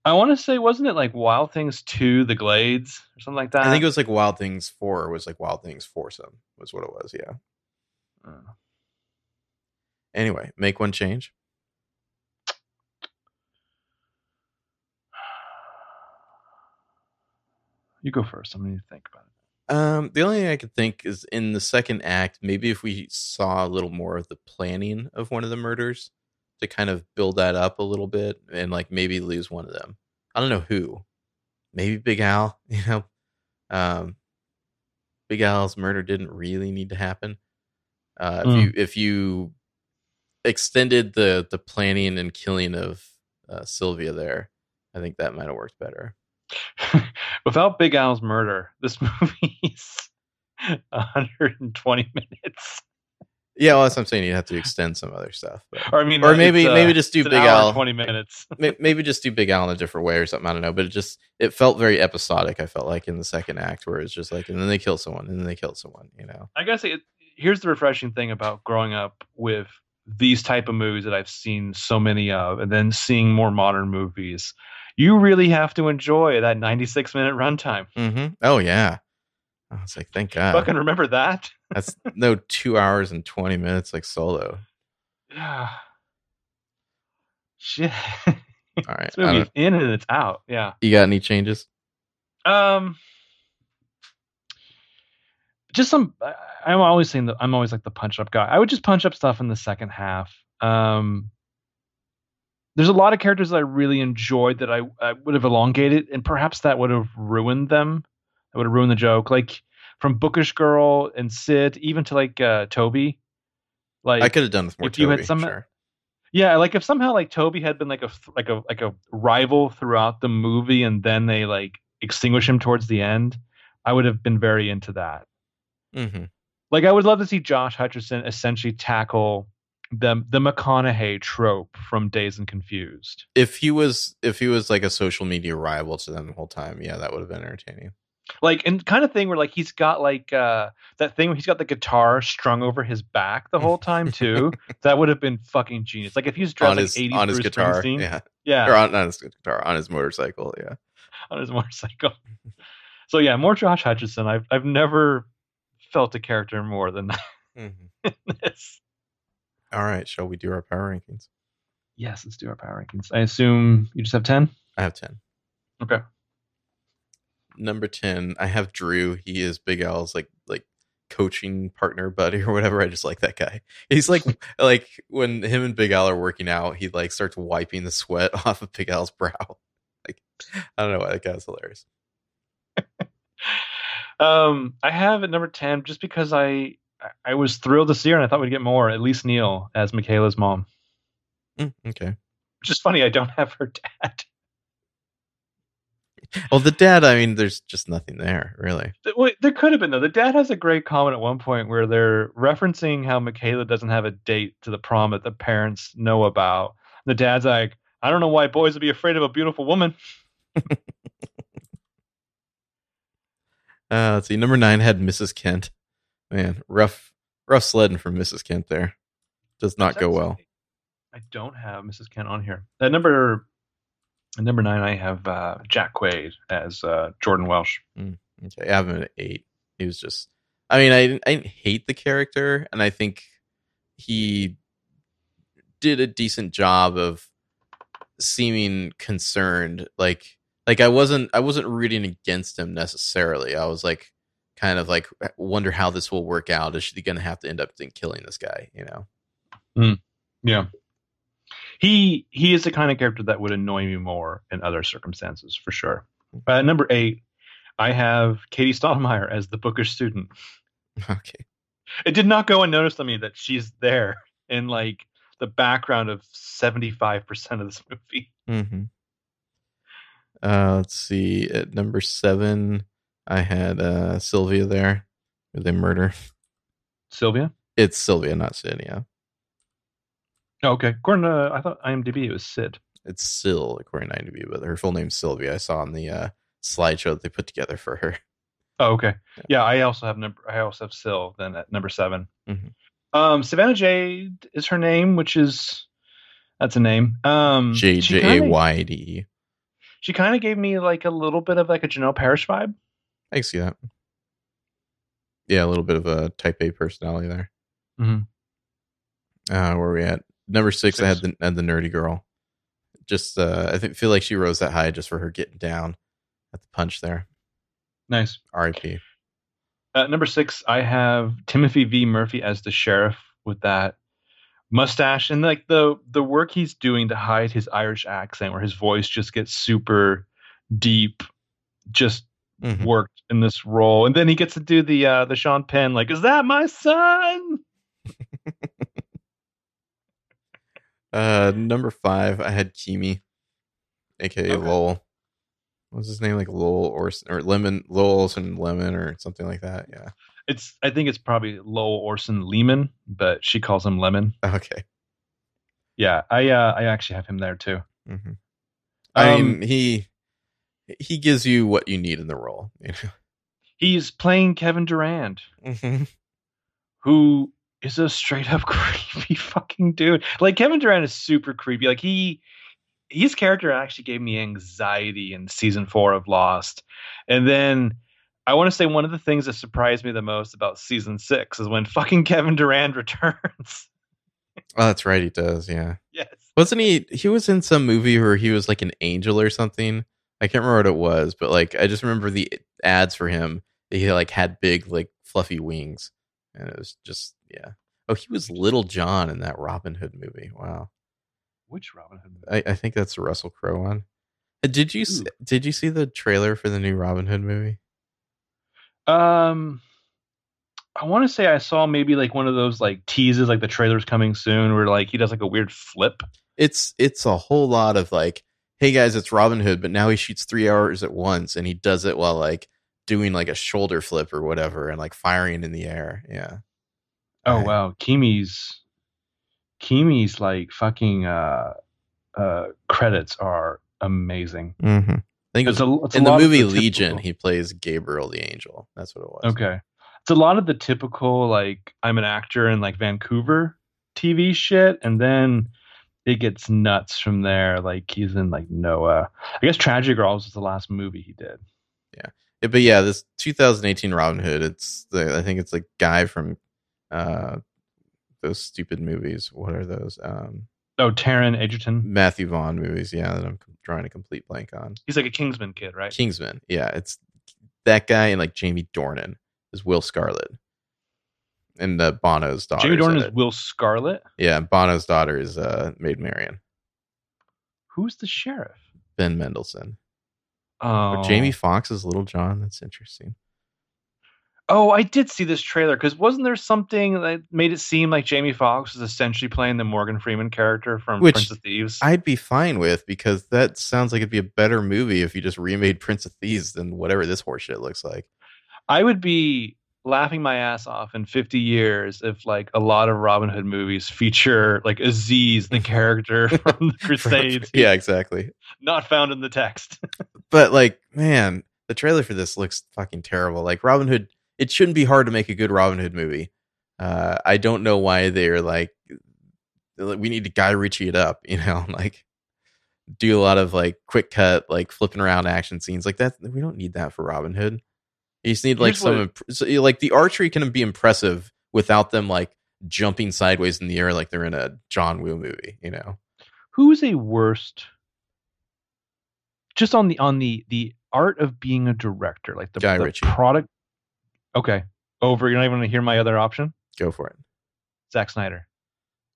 I want to say, wasn't it like Wild Things two, The Glades, or something like that? I think it was like Wild Things Four was like Wild Things Foursome was what it was. Yeah. Uh, Anyway, make one change. you go first. I'm going to think about it. Um, the only thing I could think is in the second act, maybe if we saw a little more of the planning of one of the murders to kind of build that up a little bit and like maybe lose one of them. I don't know who. Maybe Big Al, you know. Um Big Al's murder didn't really need to happen. Uh if Mm. you if you extended the the planning and killing of uh, Sylvia there, I think that might have worked better. Without Big Al's murder, this movie's 120 minutes. Yeah, well, that's what I'm saying. You'd have to extend some other stuff, but, Or I mean, or maybe uh, maybe just do Big Al. twenty minutes. maybe just do Big Al in a different way or something. I don't know, but it just it felt very episodic. I felt like in the second act where it's just like, and then they kill someone, and then they kill someone. You know, I say, it, here's the refreshing thing about growing up with these type of movies that I've seen so many of, and then seeing more modern movies. You really have to enjoy that 96 minute runtime. mm-hmm. Oh yeah, I was like, thank God. Fucking remember that? That's no two hours and twenty minutes like solo. Yeah. Shit. All right, this movie's in and it's out. Yeah. you got any changes? Um. Just some. I'm always saying that I'm always like the punch up guy. I would just punch up stuff in the second half. Um. There's a lot of characters that I really enjoyed that I, I would have elongated, and perhaps that would have ruined them. That would have ruined the joke. Like from Bookish Girl and Sid, even to like uh, Toby. Like I could have done with more. if you had Toby, some- sure. yeah, like if somehow like Toby had been like a like a like a rival throughout the movie, and then they like extinguish him towards the end, I would have been very into that. hmm Like I would love to see Josh Hutcherson essentially tackle the the McConaughey trope from Dazed and Confused. If he was, if he was like a social media rival to them the whole time, yeah, that would have been entertaining. Like and kind of thing where like he's got like uh that thing where he's got the guitar strung over his back the whole time too. that would have been fucking genius. Like if he's dressed on like his 80s on his Bruce guitar, Springsteen. yeah, yeah. or on, not his guitar, on his motorcycle, yeah. on his motorcycle. So yeah, more Josh Hutcherson. I've I've never felt a character more than Mhm. this. All right, shall we do our power rankings? Yes, let's do our power rankings. I assume you just have ten. I have ten. Okay. Number ten, I have Drew. He is Big Al's like like coaching partner buddy or whatever. I just like that guy. He's like like when him and Big Al are working out, he like starts wiping the sweat off of Big Al's brow. Like I don't know why that guy's hilarious. Um, I have at number ten just because I I was thrilled to see her and I thought we'd get more. At least Neil as McKayla's mom. Mm, okay. Which is funny. I don't have her dad. Well, the dad. I mean, there's just nothing there really. Th- there could have been though. The dad has a great comment at one point where they're referencing how McKayla doesn't have a date to the prom that the parents know about. The dad's like, I don't know why boys would be afraid of a beautiful woman. Uh, let's see. Number nine had Mrs. Kent. Man, rough, rough sledding from Mrs. Kent there. Does not go well. I don't have Mrs. Kent on here. At number at number nine, I have uh, Jack Quaid as uh, Jordan Welsh. Okay, I have him at eight. He was just. I mean, I didn't, I didn't hate the character, and I think he did a decent job of seeming concerned. Like, like I wasn't, I wasn't rooting against him necessarily. I was like, kind of like, wonder how this will work out. Is she going to have to end up in killing this guy? You know? Yeah. He he is the kind of character that would annoy me more in other circumstances for sure. Uh, number eight, I have Katie Stottlemyre as the bookish student. Okay. It did not go unnoticed on me that she's there in like the background of seventy five percent of this movie. Mm-hmm. Uh, let's see. At number seven, I had uh, Sylvia there with a murder. Sylvia. It's Sylvia, not Sid. Oh, okay. According to I thought IMDb it was Sid. it's Syl according to IMDb, but her full name's Sylvia. I saw on the uh, slideshow that they put together for her. Oh, okay. Yeah. Yeah, I also have number. I also have Syl then at number 7 Mhm. Um, Savannah Jayde is her name, which is that's a name. Um, J J A Y D E. She kind of gave me like a little bit of like a Janel Parrish vibe. I can see that. Yeah, a little bit of a Type A personality there. Mhm. Uh, where are we at? Number six, I had the had the nerdy girl. Just, uh, I think feel like she rose that high just for her getting down at the punch there. Nice. R.I.P. At number six, I have Timothy V. Murphy as the sheriff with that mustache and like the the work he's doing to hide his Irish accent, where his voice just gets super deep, just Mhm. worked in this role. And then he gets to do the uh the Sean Penn, like, is that my son? Uh, number five, I had Keamy, aka Okay. Lowell. What's his name? Like Lowell or or Lemon Lowell Olson Lemon or something like that. Yeah. It's I think it's probably Lowell Orson Lehman, but she calls him Lemon. Okay. Yeah, I uh, I actually have him there too. hmm I Um, mean, he he gives you what you need in the role. You He's playing Kevin Durand, know? who is a straight up creepy fucking dude. Like Kevin Durand is super creepy. Like he his character actually gave me anxiety in season four of Lost. And then I want to say one of the things that surprised me the most about season six is when fucking Kevin Durand returns. oh, that's right. He does. Yeah. yes. Wasn't he? He was in some movie where he was like an angel or something. I can't remember what it was, but like I just remember the ads for him. He like had big like fluffy wings, and it was just yeah. Oh, he was Little John in that Robin Hood movie. Wow. Which Robin Hood movie? I, I think that's the Russell Crowe one. Uh, Did you s Ooh. did you see the trailer for the new Robin Hood movie? Um, I want to say I saw maybe like one of those like teases, like the trailer's coming soon, where like he does like a weird flip. It's it's a whole lot of like, hey guys, it's Robin Hood, but now he shoots three hours at once, and he does it while like doing like a shoulder flip or whatever, and like firing in the air. Yeah. Oh Right. wow, Keamy's Keamy's like fucking uh uh credits are amazing. Mm-hmm. I think it It's was, a, it's in the movie typical- Legion, he plays Gabriel the Angel. That's what it was. Okay. It's a lot of the typical like I'm an actor in like Vancouver TV shit and then it gets nuts from there. Like he's in like Noah. I guess Tragic Girls was the last movie he did. Yeah, But yeah, this 2018 Robin Hood. It's the I think it's the guy from uh those stupid movies. What are those? Um Oh, Taron Egerton. Matthew Vaughn movies. Yeah, that I'm drawing a complete blank on. He's like a Kingsman kid, right? Kingsman. Yeah, it's that guy and like Jamie Dornan is Will Scarlet. And uh, Bono's daughter. Jamie Dornan is. Will Scarlet. Yeah, Bono's daughter is uh Maid Marian. Who's the sheriff? Ben Mendelsohn. Oh, Jamie Foxx is Little John. That's interesting. Oh, I did see this trailer because wasn't there something that made it seem like Jamie Foxx was essentially playing the Morgan Freeman character from Which Prince of Thieves? I'd be fine with because that sounds like it'd be a better movie if you just remade Prince of Thieves than whatever this horseshit looks like. I would be laughing my ass off in 50 years if like a lot of Robin Hood movies feature like Aziz, the character from the Crusades, yeah, exactly. not found in the text. But like, man, the trailer for this looks fucking terrible. Like Robin Hood, it shouldn't be hard to make a good Robin Hood movie. Uh, I don't know why they're like, we need to Guy Ritchie it up, you know, like do a lot of like quick cut, like flipping around action scenes like that. We don't need that for Robin Hood. You just need like some, imp- so, like the archery can be impressive without them like jumping sideways in the air like they're in a John Woo movie, you know? Who's a worst just on the on the the art of being a director, like the, Guy the Ritchie. product Okay. Over, you're not even gonna hear my other option? Go for it. Zack Snyder.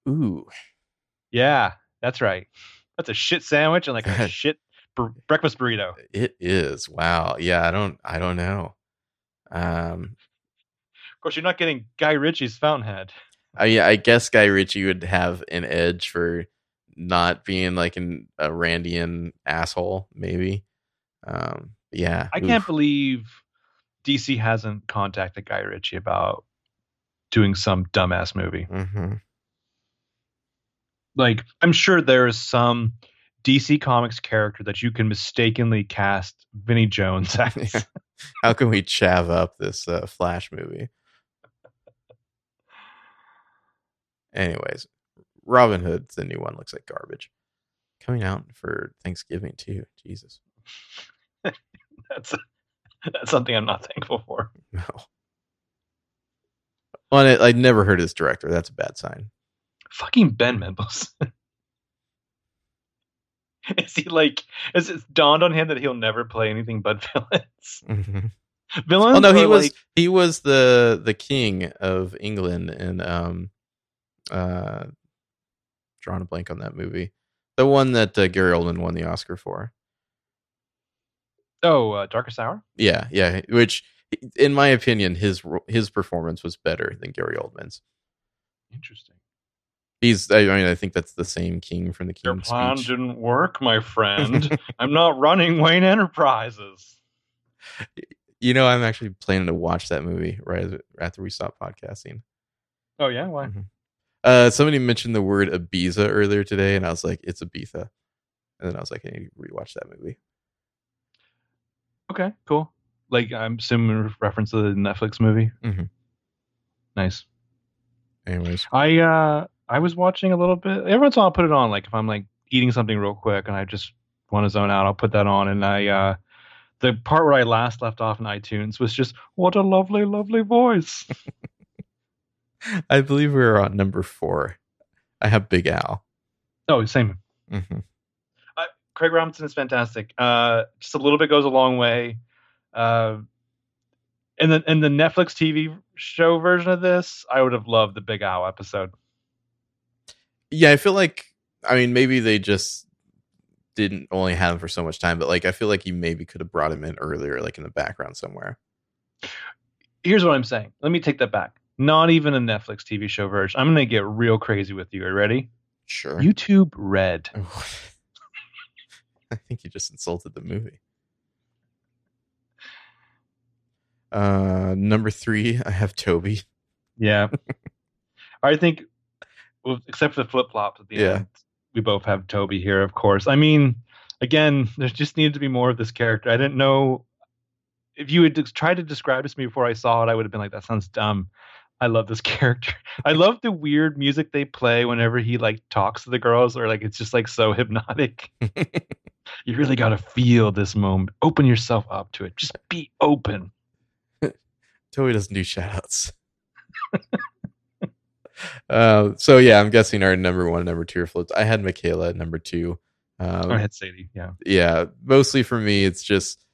Ooh, Yeah, that's right. That's a shit sandwich and like a shit br- breakfast burrito. it is. Wow. Yeah, I don't, I don't know. Um, Of course, you're not getting Guy Ritchie's Fountainhead. I, yeah, I guess Guy Ritchie would have an edge for not being like an, a Randian asshole, maybe. Um, yeah, I can't believe DC hasn't contacted Guy Ritchie about doing some dumbass movie. Mhm. Like, I'm sure there is some DC Comics character that you can mistakenly cast Vinnie Jones as. How can we chav up this uh, Flash movie? Anyways, Robin Hood, the new one, looks like garbage. Coming out for Thanksgiving too. Jesus, That's that's something I'm not thankful for. no. It, I'd never heard his director. That's a bad sign. Fucking Ben Mendelsohn. Is he like? Is it dawned on him that he'll never play anything but villains? Mhm. Villains? Oh no, he or, was like- he was the the king of England and um uh drawing a blank on that movie. The one that uh, Gary Oldman won the Oscar for. oh, uh, Darkest Hour. Yeah, yeah, which in my opinion his his performance was better than Gary Oldman's. Interesting. He's. I mean, I think that's the same king from the king. Your King's plan Speech. didn't work, my friend. I'm not running Wayne Enterprises. You know, I'm actually planning to watch that movie right after we stop podcasting. Oh yeah, why? Mhm. Uh, somebody mentioned the word Ibiza earlier today, and I was like, it's Ibiza. And then I was like, I need to rewatch that movie. Okay, cool. Like I'm assuming reference to the Netflix movie. Mhm. Nice. Anyways, I uh I was watching a little bit. Every once in a while, I'll put it on. Like if I'm like eating something real quick and I just want to zone out, I'll put that on. And I uh the part where I last left off in iTunes was just what a lovely, lovely voice. I believe we were on number four. I have Big Al. oh, same. hmm Craig Robinson is fantastic. Uh, just a little bit goes a long way. Uh, and the and the Netflix TV show version of this, I would have loved the Big Al episode. Yeah, I feel like, I mean, maybe they just didn't only have him for so much time, but like, I feel like you maybe could have brought him in earlier, like in the background somewhere. Here's what I'm saying. Let me take that back. Not even a Netflix TV show version. I'm gonna get real crazy with you. Are you ready? Sure. YouTube Red. I think you just insulted the movie. Uh, number three, I have Toby. Yeah. I think, except for the flip flops at the Yeah. end, we both have Toby here, of course. I mean, again, there just needed to be more of this character. I didn't know if you had tried to describe this to me before I saw it, I would have been like, that sounds dumb. I love this character. I love the weird music they play whenever he like talks to the girls, or like it's just like so hypnotic. you really got to feel this moment. Open yourself up to it. Just be open. Toby doesn't do shoutouts. Uh, so yeah, I'm guessing our number one, number two are flips. I had McKayla at number two. Um, Go ahead, Sadie. Yeah. yeah, mostly for me, it's just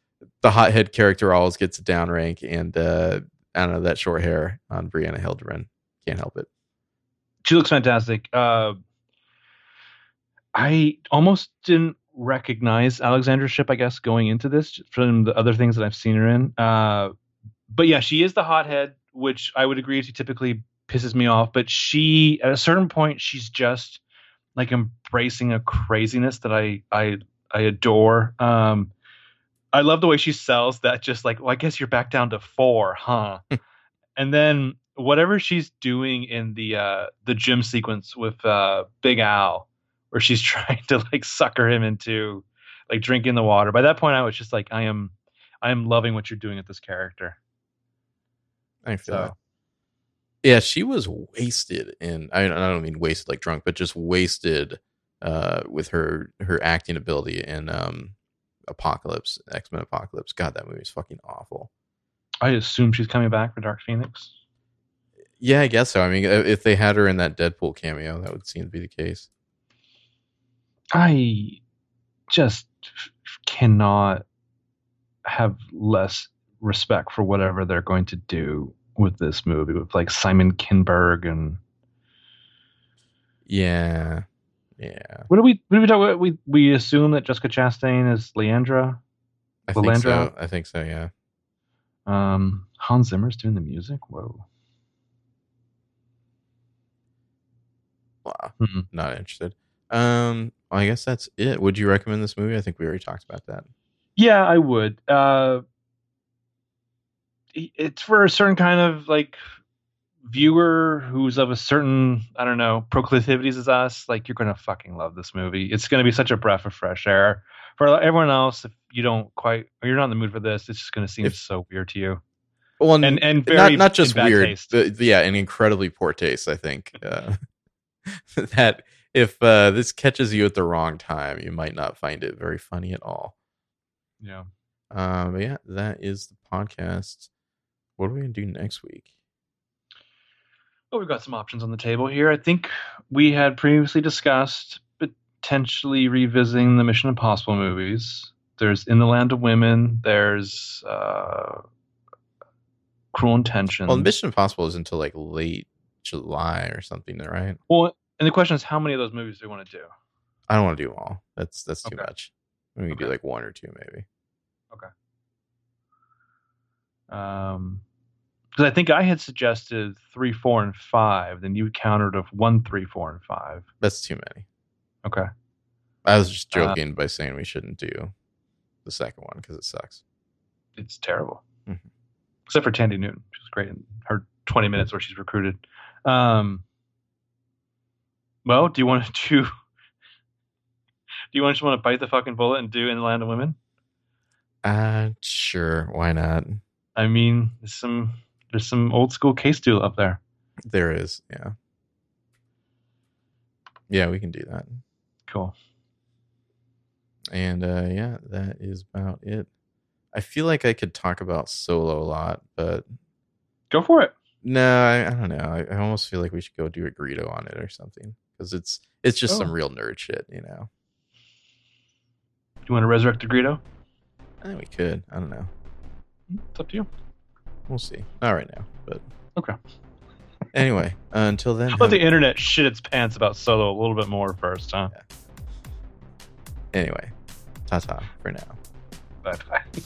the hothead character always gets a down rank, and uh, I don't know that short hair on Brianna Hildebrand. Can't help it. she looks fantastic. Uh, I almost didn't recognize Alexandra Shipp, I guess, going into this from the other things that I've seen her in. Uh, but yeah, she is the hothead, which I would agree you typically pisses me off. But she, at a certain point, she's just like embracing a craziness that I I I adore. Um, I love the way she sells that. Just like, well, I guess you're back down to four, huh? and then whatever she's doing in the uh the gym sequence with uh Big Al, where she's trying to like sucker him into like drinking the water. By that point, I was just like, I am, I am loving what you're doing with this character. I feel. So Yeah, she was wasted in I, I don't mean wasted like drunk, but just wasted uh with her her acting ability in um Apocalypse, X-Men Apocalypse. God, that movie movie's fucking awful. I assume she's coming back for Dark Phoenix. Yeah, I guess so. I mean, if they had her in that Deadpool cameo, that would seem to be the case. I just cannot have less respect for whatever they're going to do with this movie with like Simon Kinberg and Yeah. Yeah. what do we what do we talk about? We we assume that Jessica Chastain is Lilandra. I think so. I think so, yeah. Um, Hans Zimmer's doing the music. Whoa. Wow. Hmm. Not interested. Um, I guess that's it. Would you recommend this movie? I think we already talked about that. Yeah, I would. Uh, it's for a certain kind of like viewer who's of a certain I don't know proclivities as us. Like you're gonna fucking love this movie. It's gonna be such a breath of fresh air. For everyone else, if you don't quite or you're not in the mood for this, it's just gonna seem If- so weird to you. Well, And and not very not just weird, but yeah, an incredibly poor taste. I think uh, that if uh, this catches you at the wrong time, you might not find it very funny at all. Yeah. Um, but yeah, that is the podcast. What are we gonna do next week? Well, we've got some options on the table here. I think we had previously discussed potentially revisiting the Mission Impossible movies. There's In the Land of Women. There's uh, Cruel Intentions. Well, Mission Impossible is until like late July or something, right? Well, and the question is, how many of those movies do we want to do? I don't want to do them all. That's that's too Okay. much. We can do like one or two, maybe. Okay. Um, Because I think I had suggested three, four, and five. Then you countered of one, three, four, and five. That's too many. Okay. I was just Uh, joking by saying we shouldn't do the second one because it sucks. It's terrible. Mhm. Except for Thandie Newton. She's great in her 20 minutes where she's recruited. Um, well, do you want to do? Do you want just want to bite the fucking bullet and do In the Land of Women? Uh, sure. Why not? I mean, there's some there's some old school case duel up there. There is. Yeah. Yeah, we can do that. Cool. And uh, yeah, that is about it. I feel like I could talk about solo a lot, but Go for it. no, I, I don't know. I, I almost feel like we should go do a Greedo on it or something because it's it's just Oh. some real nerd shit, you know. Do you want to resurrect the Greedo? I think we could. I don't know. It's up to you. We'll see. Not right now, but Okay. anyway. Uh, until then, Let the internet shit its pants about Solo a little bit more first, huh? anyway, ta ta for now. Bye bye.